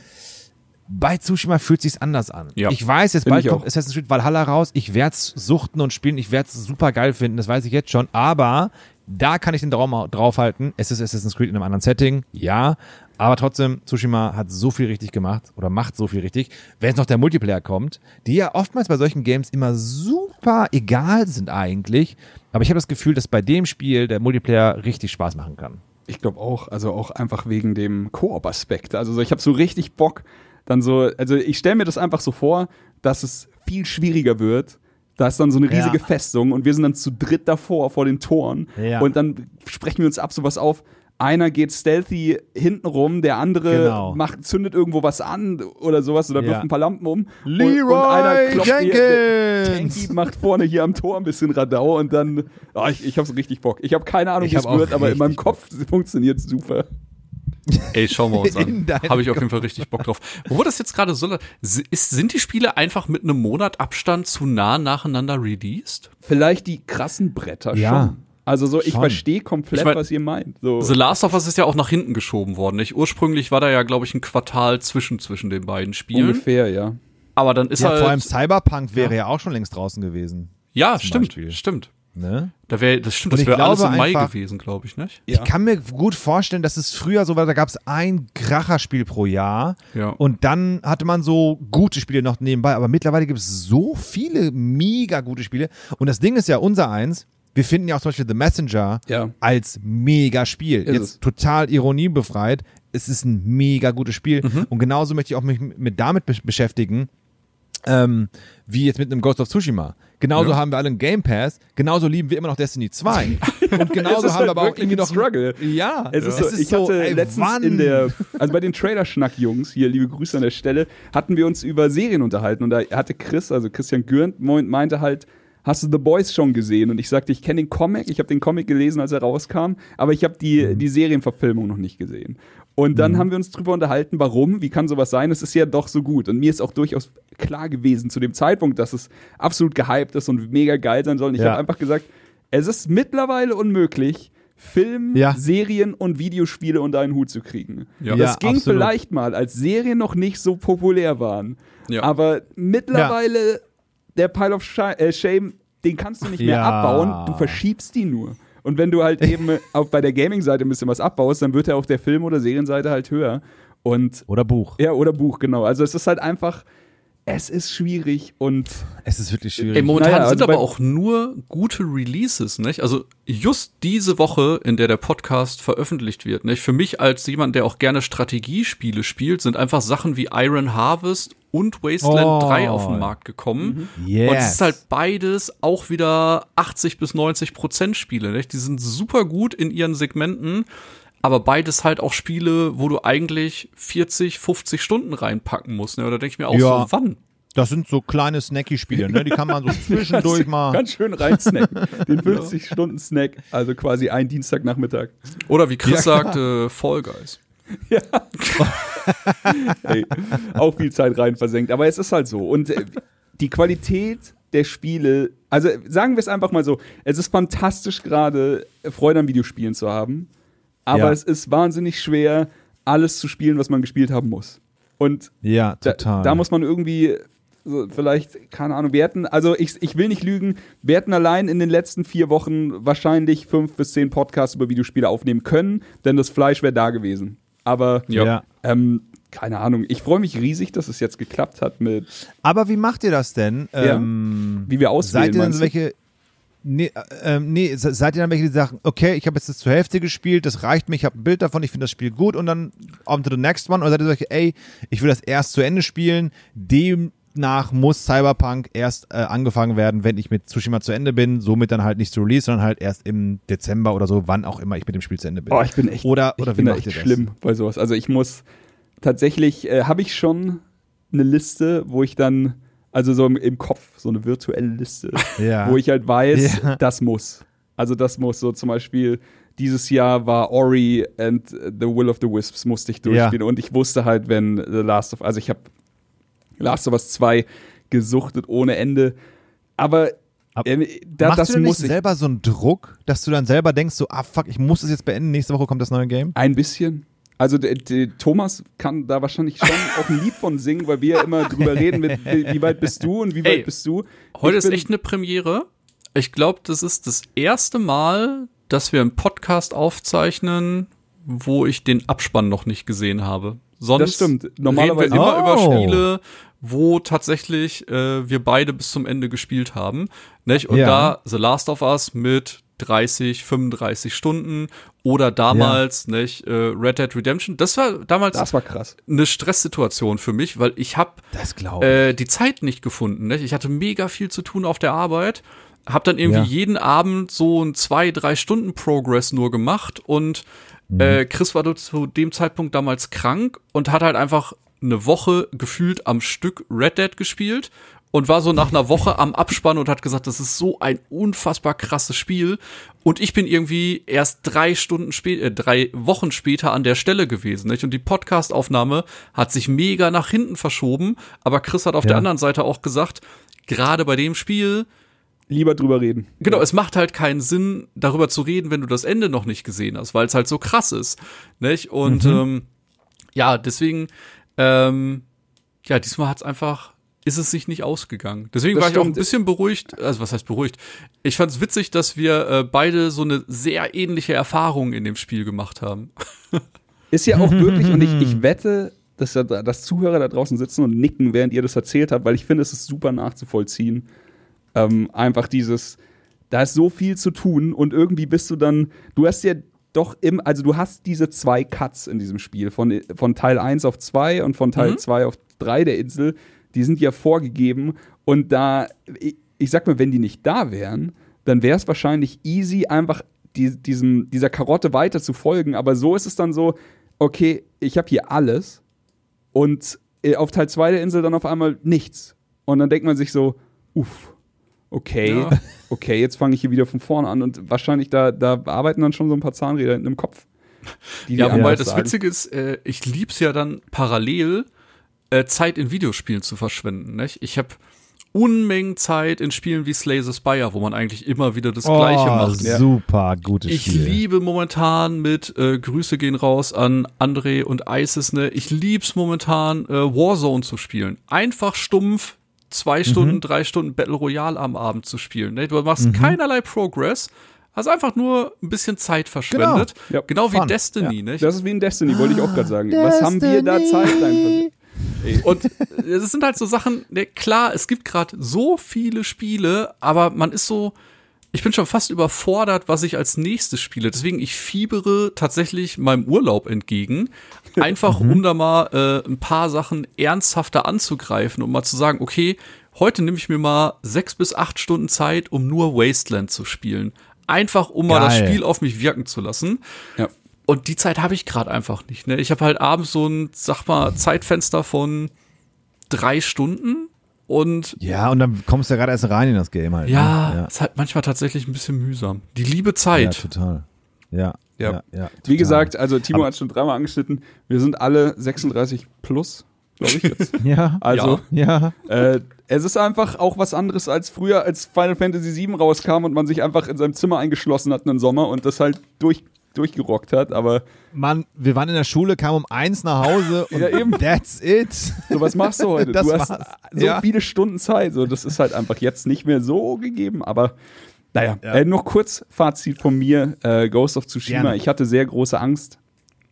Bei Tsushima fühlt sich's anders an. Ja. Ich weiß, jetzt bald kommt. Assassin's Creed Valhalla raus. Ich werd's suchten und spielen. Ich werd's super geil finden. Das weiß ich jetzt schon. Aber da kann ich den Daumen draufhalten. Es ist Assassin's Creed in einem anderen Setting. Ja. Aber trotzdem, Tsushima hat so viel richtig gemacht oder macht so viel richtig. Wenn jetzt noch der Multiplayer kommt, die ja oftmals bei solchen Games immer super egal sind eigentlich. Aber ich habe das Gefühl, dass bei dem Spiel der Multiplayer richtig Spaß machen kann. Ich glaube auch, also auch einfach wegen dem Koop-Aspekt. Also so, ich habe so richtig Bock, dann so, also ich stelle mir das einfach so vor, dass es viel schwieriger wird. Da ist dann so eine riesige Ja. Festung und wir sind dann zu dritt davor, vor den Toren. Ja. Und dann sprechen wir uns ab, sowas auf. Einer geht stealthy hinten rum, der andere Genau. macht, zündet irgendwo was an oder sowas oder Ja. wirft ein paar Lampen um. und, Leroy und einer klopft hier- Jenkins! Tanky macht vorne hier am Tor ein bisschen Radau und dann, oh, ich, ich habe so richtig Bock. Ich habe keine Ahnung, wie es wird, aber in meinem Kopf funktioniert super. Ey, schauen wir uns an. Habe ich auf jeden Fall richtig Bock drauf. Wo das jetzt gerade so ist, sind die Spiele einfach mit einem Monat Abstand zu nah nacheinander released? Vielleicht die krassen Bretter Ja. schon. Also so, ich verstehe komplett, Ich mein- was ihr meint. So. The Last of Us ist ja auch nach hinten geschoben worden. Nicht? Ursprünglich war da ja, glaube ich, ein Quartal zwischen zwischen den beiden Spielen. Ungefähr, ja. Aber dann ist Ja, halt vor allem Cyberpunk wäre ja. auch schon längst draußen gewesen. ja, stimmt, Beispiel. stimmt. Ne? Da wäre das stimmt, das wäre alles im Mai einfach- gewesen, glaube ich, nicht? Ja. Ich kann mir gut vorstellen, dass es früher so war, da gab es ein Kracherspiel pro Jahr Ja. und dann hatte man so gute Spiele noch nebenbei, aber mittlerweile gibt es so viele mega gute Spiele und das Ding ist ja unser eins, wir finden ja auch zum Beispiel The Messenger Ja. als mega Spiel. Ist Jetzt es. total ironiebefreit, es ist ein mega gutes Spiel Mhm. und genauso möchte ich auch mich mit damit be beschäftigen, ähm, wie jetzt mit einem Ghost of Tsushima. Genauso haben wir alle einen Game Pass, genauso lieben wir immer noch Destiny 2. Und genauso Es ist haben halt wir aber auch irgendwie ein noch Struggle. Ja, Es ist so, ich hatte ey, letztens wann? in der, also bei den Trailer-Schnack-Jungs, hier liebe Grüße an der Stelle, hatten wir uns über Serien unterhalten und da hatte Chris, also Christian Gürnt, meinte halt, hast du The Boys schon gesehen? Und ich sagte, ich kenne den Comic, ich habe den Comic gelesen, als er rauskam, aber ich habe die, Mhm. die Serienverfilmung noch nicht gesehen. Und dann haben wir uns drüber unterhalten, warum, wie kann sowas sein? Es ist ja doch so gut. Und mir ist auch durchaus klar gewesen zu dem Zeitpunkt, dass es absolut gehypt ist und mega geil sein soll. Und ich Ja. habe einfach gesagt, es ist mittlerweile unmöglich, Film, Ja. Serien und Videospiele unter einen Hut zu kriegen. Ja. Das Ja, ging absolut. vielleicht mal, als Serien noch nicht so populär waren. Ja. Aber mittlerweile, der Pile of äh, Shame, den kannst du nicht mehr abbauen, du verschiebst die nur. Und wenn du halt eben auch bei der Gaming-Seite ein bisschen was abbaust, dann wird er auf der Film- oder Serienseite halt höher. Und Oder Buch. ja, oder Buch, genau. Also es ist halt einfach, es ist schwierig und Es ist wirklich schwierig. Ey, momentan Naja, sind also aber auch nur gute Releases, nicht? Also just diese Woche, in der der Podcast veröffentlicht wird, nicht? Für mich als jemand, der auch gerne Strategiespiele spielt, sind einfach Sachen wie Iron Harvest und Wasteland Oh. 3 auf den Markt gekommen. Yes. Und es ist halt beides auch wieder 80 bis 90 Prozent Spiele, nicht? Die sind super gut in ihren Segmenten. Aber beides halt auch Spiele, wo du eigentlich 40, 50 Stunden reinpacken musst. Ne? Oder denke ich mir auch Ja. so, wann? Das sind so kleine Snacky-Spiele, ne? Die kann man so zwischendurch mal. ganz schön reinsnacken. Den 50-Stunden-Snack, also quasi ein Dienstagnachmittag. Oder wie Chris Ja, sagte, Fall Guys. Ey, auch viel Zeit rein versenkt. Aber es ist halt so. Und äh, die Qualität der Spiele, also sagen wir es einfach mal so, es ist fantastisch gerade Freude an Videospielen zu haben, aber Ja. es ist wahnsinnig schwer, alles zu spielen, was man gespielt haben muss. Und Ja, da, total. da muss man irgendwie so, vielleicht, keine Ahnung, wir hätten, also ich, ich will nicht lügen, wir hätten allein in den letzten vier Wochen wahrscheinlich fünf bis zehn Podcasts über Videospiele aufnehmen können, denn das Fleisch wäre da gewesen. Aber Ja. ähm, keine Ahnung, ich freue mich riesig, dass es jetzt geklappt hat mit, Aber wie macht ihr das denn? Ja. Ähm, wie wir auswählen. seid ihr denn welche. Nee, äh, nee, se- seid ihr dann welche, die sagen, okay, ich habe jetzt das zur Hälfte gespielt, das reicht mir, ich habe ein Bild davon, ich finde das Spiel gut und dann on to the next one? Oder seid ihr solche, ey, ich will das erst zu Ende spielen, demnach muss Cyberpunk erst äh, angefangen werden, wenn ich mit Tsushima zu Ende bin, somit dann halt nicht zu Release, sondern halt erst im Dezember oder so, wann auch immer ich mit dem Spiel zu Ende bin. Oh, ich bin echt, Oder, ich oder wie bin macht echt ihr das? schlimm bei sowas. Also ich muss tatsächlich, äh, habe ich schon eine Liste, wo ich dann, also so im, im Kopf, so eine virtuelle Liste, Ja. wo ich halt weiß, Ja. das muss. Also das muss so zum Beispiel, dieses Jahr war Ori and the Will of the Wisps musste ich durchspielen und ich wusste halt, wenn The Last of, also ich habe Last of Us 2 gesuchtet ohne Ende, aber Ab- äh, da, Machst das du muss nicht ich. selber so einen Druck, dass du dann selber denkst, so, ah fuck, ich muss es jetzt beenden, nächste Woche kommt das neue Game? Ein bisschen. Also der, der Thomas kann da wahrscheinlich schon auch ein Lied von singen, weil wir ja immer drüber reden, mit, wie, weit bist du und wie Ey, weit bist du. Heute Ich ist echt eine Premiere. Ich glaube, das ist das erste Mal, dass wir einen Podcast aufzeichnen, wo ich den Abspann noch nicht gesehen habe. Sonst Das stimmt. Normalerweise- reden wir immer Oh. über Spiele, wo tatsächlich äh, wir beide bis zum Ende gespielt haben. Nicht? Und Ja. da The Last of Us mit 30, 35 Stunden oder damals nicht, äh, Red Dead Redemption. Das war damals Das war krass. eine Stresssituation für mich, weil ich habe Das glaube ich. äh, die Zeit nicht gefunden. Ne? Ich hatte mega viel zu tun auf der Arbeit, hab dann irgendwie Ja. jeden Abend so ein zwei, drei Stunden Progress nur gemacht und Mhm. äh, Chris war zu dem Zeitpunkt damals krank und hat halt einfach eine Woche gefühlt am Stück Red Dead gespielt und war so nach einer Woche am Abspann und hat gesagt, das ist so ein unfassbar krasses Spiel. Und ich bin irgendwie erst drei Stunden später, äh, drei Wochen später an der Stelle gewesen. Nicht? Und die Podcastaufnahme hat sich mega nach hinten verschoben. Aber Chris hat auf Ja. der anderen Seite auch gesagt, gerade bei dem Spiel, Lieber drüber reden. Genau, es macht halt keinen Sinn, darüber zu reden, wenn du das Ende noch nicht gesehen hast, weil es halt so krass ist. Nicht? Und Mhm. ähm, ja, deswegen, ähm, ja, diesmal hat's einfach, ist es sich nicht ausgegangen. Deswegen Das war ich auch ein stimmt. bisschen beruhigt, also was heißt beruhigt? Ich fand's witzig, dass wir äh, beide so eine sehr ähnliche Erfahrung in dem Spiel gemacht haben. Ist ja auch wirklich, und ich, ich wette, dass, da, dass Zuhörer da draußen sitzen und nicken, während ihr das erzählt habt, weil ich finde, es ist super nachzuvollziehen. Ähm, einfach dieses, da ist so viel zu tun und irgendwie bist du dann, du hast ja doch im, also du hast diese zwei Cuts in diesem Spiel, von, von Teil 1 auf 2 und von Teil Mhm. 2 auf 3 der Insel, die sind ja vorgegeben und da, ich, ich sag mal, wenn die nicht da wären, dann wäre es wahrscheinlich easy, einfach die, diesem, dieser Karotte weiter zu folgen, aber so ist es dann so, okay, ich habe hier alles und äh, auf Teil 2 der Insel dann auf einmal nichts. Und dann denkt man sich so, uff, okay, Ja. okay, jetzt fange ich hier wieder von vorne an und wahrscheinlich da, da arbeiten dann schon so ein paar Zahnräder in dem Kopf. die Ja, wobei das sagen. Witzige ist, äh, ich lieb's ja dann parallel äh, Zeit in Videospielen zu verschwenden. Nicht? Ich habe Unmengen Zeit in Spielen wie Slay the Spire, wo man eigentlich immer wieder das Gleiche macht. Ja. Super gutes Ich Spiel. liebe momentan mit äh, Grüße gehen raus an André und Isis, ne? Ich lieb's momentan äh, Warzone zu spielen. Einfach stumpf zwei Stunden, drei Stunden Battle Royale am Abend zu spielen. Ne? Du machst keinerlei Progress, hast einfach nur ein bisschen Zeit verschwendet. Ja. Genau wie. Destiny, nicht? Das ist wie in Destiny, wollte ich auch gerade sagen. Was haben wir da Zeit rein? Und es sind halt so Sachen, ne, klar, es gibt gerade so viele Spiele, aber man ist so, ich bin schon fast überfordert, was ich als nächstes spiele. Deswegen, ich fiebere tatsächlich meinem Urlaub entgegen, einfach um da mal äh, ein paar Sachen ernsthafter anzugreifen, um mal zu sagen, okay, heute nehme ich mir mal sechs bis acht Stunden Zeit, um nur Wasteland zu spielen. Einfach, um mal das Geil. Spiel auf mich wirken zu lassen. Ja. Und die Zeit habe ich gerade einfach nicht. Ne? Ich habe halt abends so ein, sag mal, Zeitfenster von drei Stunden und Ja, und dann kommst du ja gerade erst rein in das Game halt. ja, ne? ist halt manchmal tatsächlich ein bisschen mühsam. Die liebe ja. Zeit. ja, total. Ja, Ja. ja, ja. Wie gesagt, also Timo Aber- hat schon dreimal angeschnitten, wir sind alle 36 plus, glaube ich jetzt. Ja, Also, ja. Äh, es ist einfach auch was anderes als früher, als Final Fantasy VII rauskam und man sich einfach in seinem Zimmer eingeschlossen hat einen Sommer und das halt durch, durchgerockt hat. Aber Mann, wir waren in der Schule, kamen um eins nach Hause und Ja, eben. that's it. so was machst du heute? Das du hast war's. so Ja. viele Stunden Zeit. So, das ist halt einfach jetzt nicht mehr so gegeben. Aber naja, Ja. äh, noch kurz Fazit von mir: äh, Ghost of Tsushima. Gerne. Ich hatte sehr große Angst,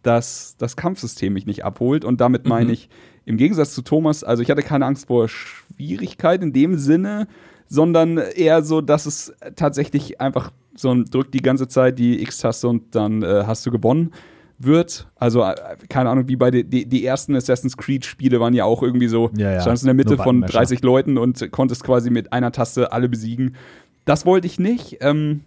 dass das Kampfsystem mich nicht abholt. Und damit meine Mhm. ich, im Gegensatz zu Thomas, also ich hatte keine Angst vor Schwierigkeit in dem Sinne, sondern eher so, dass es tatsächlich einfach so ein drückt die ganze Zeit die X-Taste und dann äh, hast du gewonnen wird. Also, äh, keine Ahnung, wie bei den die, die ersten Assassin's Creed-Spiele waren ja auch irgendwie so, Ja, ja. standst in der Mitte von Buttonmasher. 30 Leuten und konntest quasi mit einer Taste alle besiegen. Das wollte ich nicht. Ähm,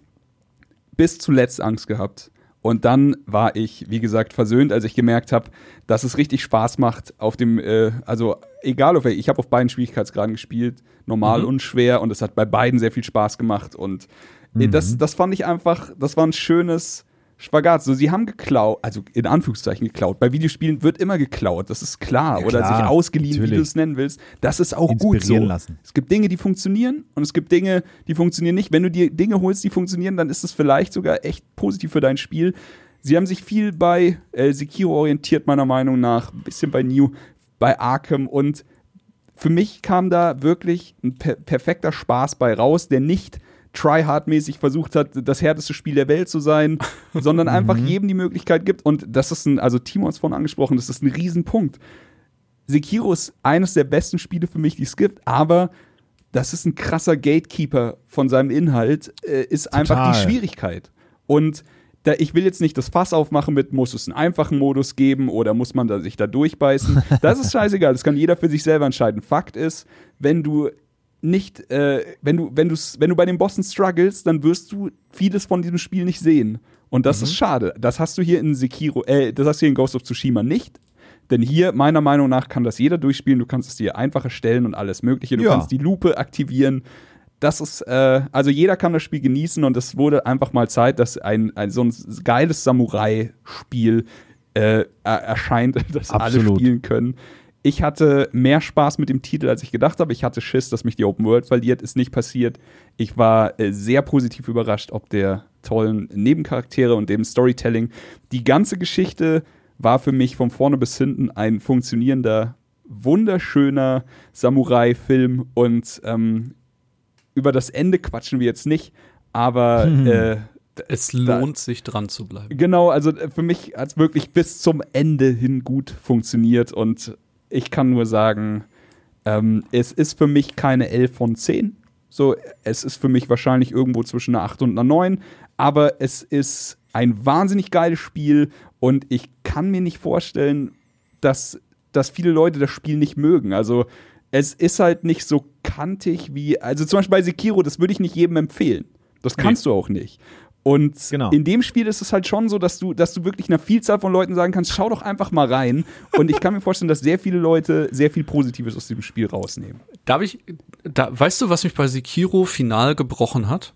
bis zuletzt Angst gehabt. Und dann war ich, wie gesagt, versöhnt, als ich gemerkt habe, dass es richtig Spaß macht auf dem, äh, also egal auf ich habe auf beiden Schwierigkeitsgraden gespielt, normal und schwer, und es hat bei beiden sehr viel Spaß gemacht. Und äh, das, das fand ich einfach, das war ein schönes Spagat. So, sie haben geklaut, also in Anführungszeichen geklaut. Bei Videospielen wird immer geklaut, das ist klar. Ja, Oder klar, sich ausgeliehen, wie natürlich. du es nennen willst. Das ist auch gut so. Lassen. Es gibt Dinge, die funktionieren und es gibt Dinge, die funktionieren nicht. Wenn du dir Dinge holst, die funktionieren, dann ist es vielleicht sogar echt positiv für dein Spiel. Sie haben sich viel bei äh, Sekiro orientiert, meiner Meinung nach. Ein bisschen bei New, bei Arkham und für mich kam da wirklich ein per perfekter Spaß bei raus, der nicht tryhard-mäßig versucht hat, das härteste Spiel der Welt zu sein, sondern einfach jedem die Möglichkeit gibt. Und das ist ein, also Timo hat es vorhin angesprochen, das ist ein Riesenpunkt. Sekiro ist eines der besten Spiele für mich, die es gibt, aber das ist ein krasser Gatekeeper von seinem Inhalt, äh, ist einfach die Total. Schwierigkeit. Und da, ich will jetzt nicht das Fass aufmachen mit, muss es einen einfachen Modus geben oder muss man da sich da durchbeißen. Das ist scheißegal, das kann jeder für sich selber entscheiden. Fakt ist, wenn du nicht, äh, wenn du, wenn du, wenn du bei den Bossen struggles, dann wirst du vieles von diesem Spiel nicht sehen. Und das ist schade. Das hast du hier in Sekiro, äh, das hast du hier in Ghost of Tsushima nicht. Denn hier, meiner Meinung nach, kann das jeder durchspielen. Du kannst es dir einfach erstellen und alles Mögliche. Du Ja. kannst die Lupe aktivieren. Das ist, äh, also jeder kann das Spiel genießen und es wurde einfach mal Zeit, dass ein, ein so ein geiles Samurai-Spiel äh, er erscheint, das alle Absolut. spielen können. Ich hatte mehr Spaß mit dem Titel, als ich gedacht habe. Ich hatte Schiss, dass mich die Open World verliert. Ist nicht passiert. Ich war äh, sehr positiv überrascht, ob der tollen Nebencharaktere und dem Storytelling. Die ganze Geschichte war für mich von vorne bis hinten ein funktionierender, wunderschöner Samurai-Film. Und ähm, über das Ende quatschen wir jetzt nicht, aber äh, Es lohnt sich dran zu bleiben. Genau, also äh, für mich hat es wirklich bis zum Ende hin gut funktioniert und ich kann nur sagen, ähm, es ist für mich keine 11 von 10. So, es ist für mich wahrscheinlich irgendwo zwischen einer 8 und einer 9, aber es ist ein wahnsinnig geiles Spiel und ich kann mir nicht vorstellen, dass, dass viele Leute das Spiel nicht mögen. Also es ist halt nicht so kantig wie, also zum Beispiel bei Sekiro, das würde ich nicht jedem empfehlen. Das kannst du auch nicht. Und Genau. in dem Spiel ist es halt schon so, dass du, dass du wirklich einer Vielzahl von Leuten sagen kannst, schau doch einfach mal rein. Und ich kann mir vorstellen, dass sehr viele Leute sehr viel Positives aus dem Spiel rausnehmen. Darf ich, da, weißt du, was mich bei Sekiro final gebrochen hat?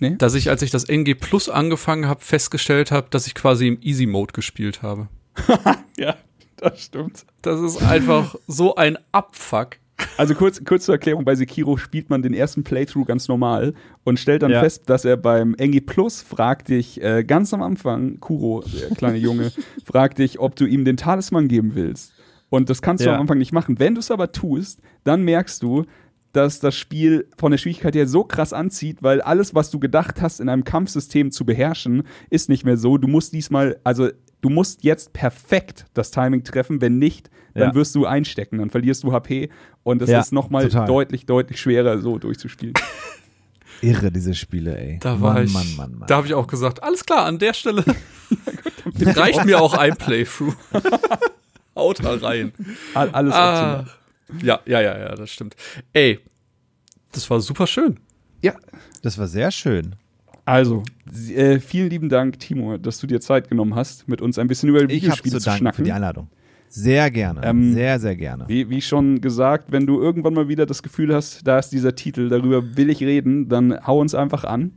Nee? Dass ich, als ich das NG Plus angefangen habe, festgestellt habe, dass ich quasi im Easy Mode gespielt habe. Ja, das stimmt. Das ist einfach so ein Abfuck. Also kurz, kurz zur Erklärung, bei Sekiro spielt man den ersten Playthrough ganz normal und stellt dann Ja. fest, dass er beim Engi Plus fragt dich äh, ganz am Anfang, Kuro, der kleine Junge, fragt dich, ob du ihm den Talisman geben willst. Und das kannst du Ja. am Anfang nicht machen. Wenn du es aber tust, dann merkst du, dass das Spiel von der Schwierigkeit her so krass anzieht, weil alles, was du gedacht hast, in einem Kampfsystem zu beherrschen, ist nicht mehr so. Du musst diesmal, also du musst jetzt perfekt das Timing treffen. Wenn nicht, dann Ja. wirst du einstecken, dann verlierst du HP und es Ja, ist nochmal deutlich, deutlich schwerer, so durchzuspielen. Irre, diese Spiele, ey. Da Mann, war ich, Mann, Mann, Mann. da habe ich auch gesagt, alles klar, an der Stelle reicht mir auch ein Playthrough. Haut da rein. All- Alles Ah, optimal. ja, ja, ja, ja, das stimmt. Ey, das war super schön. Ja, Das war sehr schön. Also, äh, vielen lieben Dank, Timo, dass du dir Zeit genommen hast, mit uns ein bisschen über Ich habe Videospiele zu zu danken für schnacken. die Einladung. Sehr gerne. Ähm, sehr, sehr gerne. Wie, wie schon gesagt, wenn du irgendwann mal wieder das Gefühl hast, da ist dieser Titel, darüber will ich reden, dann hau uns einfach an.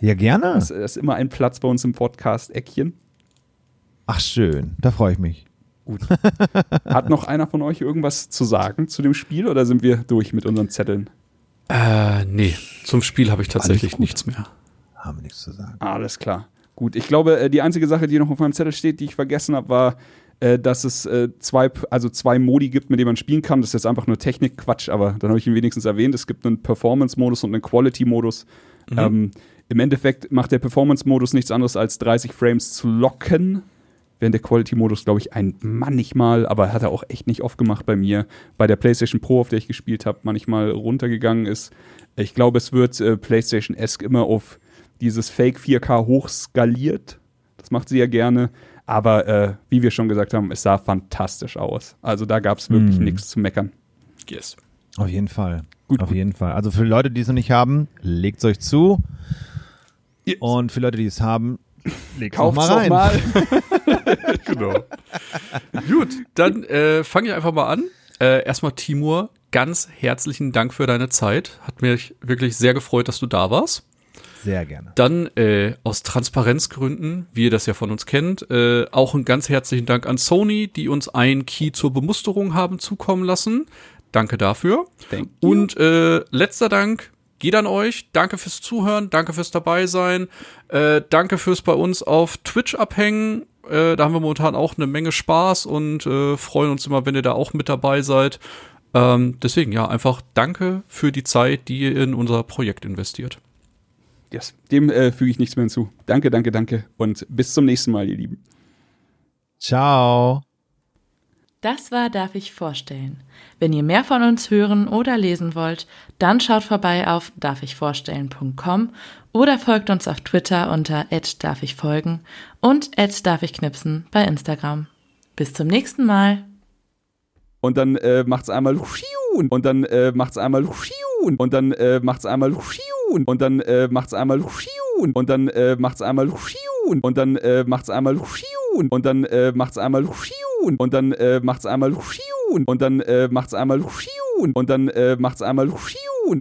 Ja, gerne. Das ist immer ein Platz bei uns im Podcast-Eckchen. Ach, schön. Da freue ich mich. Hat noch einer von euch irgendwas zu sagen zu dem Spiel oder sind wir durch mit unseren Zetteln? Äh, nee, zum Spiel habe ich tatsächlich gut. nichts mehr. Haben wir nichts zu sagen. Alles klar. Gut, ich glaube, äh, die einzige Sache, die noch auf meinem Zettel steht, die ich vergessen habe, war, äh, dass es äh, zwei, also zwei Modi gibt, mit denen man spielen kann. Das ist jetzt einfach nur Technikquatsch, aber dann habe ich ihn wenigstens erwähnt. Es gibt einen Performance-Modus und einen Quality-Modus. Ähm, Im Endeffekt macht der Performance-Modus nichts anderes als 30 Frames zu locken, während der Quality-Modus, glaube ich, ein manchmal, aber hat er auch echt nicht oft gemacht bei mir. Bei der PlayStation Pro, auf der ich gespielt habe, manchmal runtergegangen ist. Ich glaube, es wird äh, PlayStation-esque immer auf dieses Fake 4K hochskaliert. Das macht sie ja gerne. Aber äh, wie wir schon gesagt haben, es sah fantastisch aus. Also da gab es wirklich Mm. nichts zu meckern. Yes. Auf jeden Fall. Gut, Auf gut. jeden Fall. Also für Leute, die es noch nicht haben, legt es euch zu. Yes. Und für Leute, die es haben, legt es mal doch rein. mal. genau. Gut, dann äh, fange ich einfach mal an. Äh, erstmal Timur, ganz herzlichen Dank für deine Zeit. Hat mich wirklich sehr gefreut, dass du da warst. Sehr gerne. Dann äh, aus Transparenzgründen, wie ihr das ja von uns kennt, äh, auch einen ganz herzlichen Dank an Sony, die uns ein Key zur Bemusterung haben zukommen lassen. Danke dafür. Thank you. Und äh, letzter Dank geht an euch. Danke fürs Zuhören, danke fürs dabei sein, äh, danke fürs bei uns auf Twitch abhängen. Äh, da haben wir momentan auch eine Menge Spaß und äh, freuen uns immer, wenn ihr da auch mit dabei seid. Ähm, deswegen ja, einfach danke für die Zeit, die ihr in unser Projekt investiert. Yes. Dem äh, füge ich nichts mehr hinzu. Danke, danke, danke. Und bis zum nächsten Mal, ihr Lieben. Ciao. Das war Darf ich vorstellen. Wenn ihr mehr von uns hören oder lesen wollt, dann schaut vorbei auf darfichvorstellen.com oder folgt uns auf Twitter unter @darfichfolgen und @darfichknipsen bei Instagram. Bis zum nächsten Mal. Und dann äh, macht's einmal und dann äh, macht's einmal und dann äh, macht's einmal und dann äh, macht's einmal und dann äh, macht's einmal und dann äh, macht's einmal und dann äh, macht's einmal und dann äh, macht's einmal und dann äh, macht's einmal und dann äh, macht's einmal.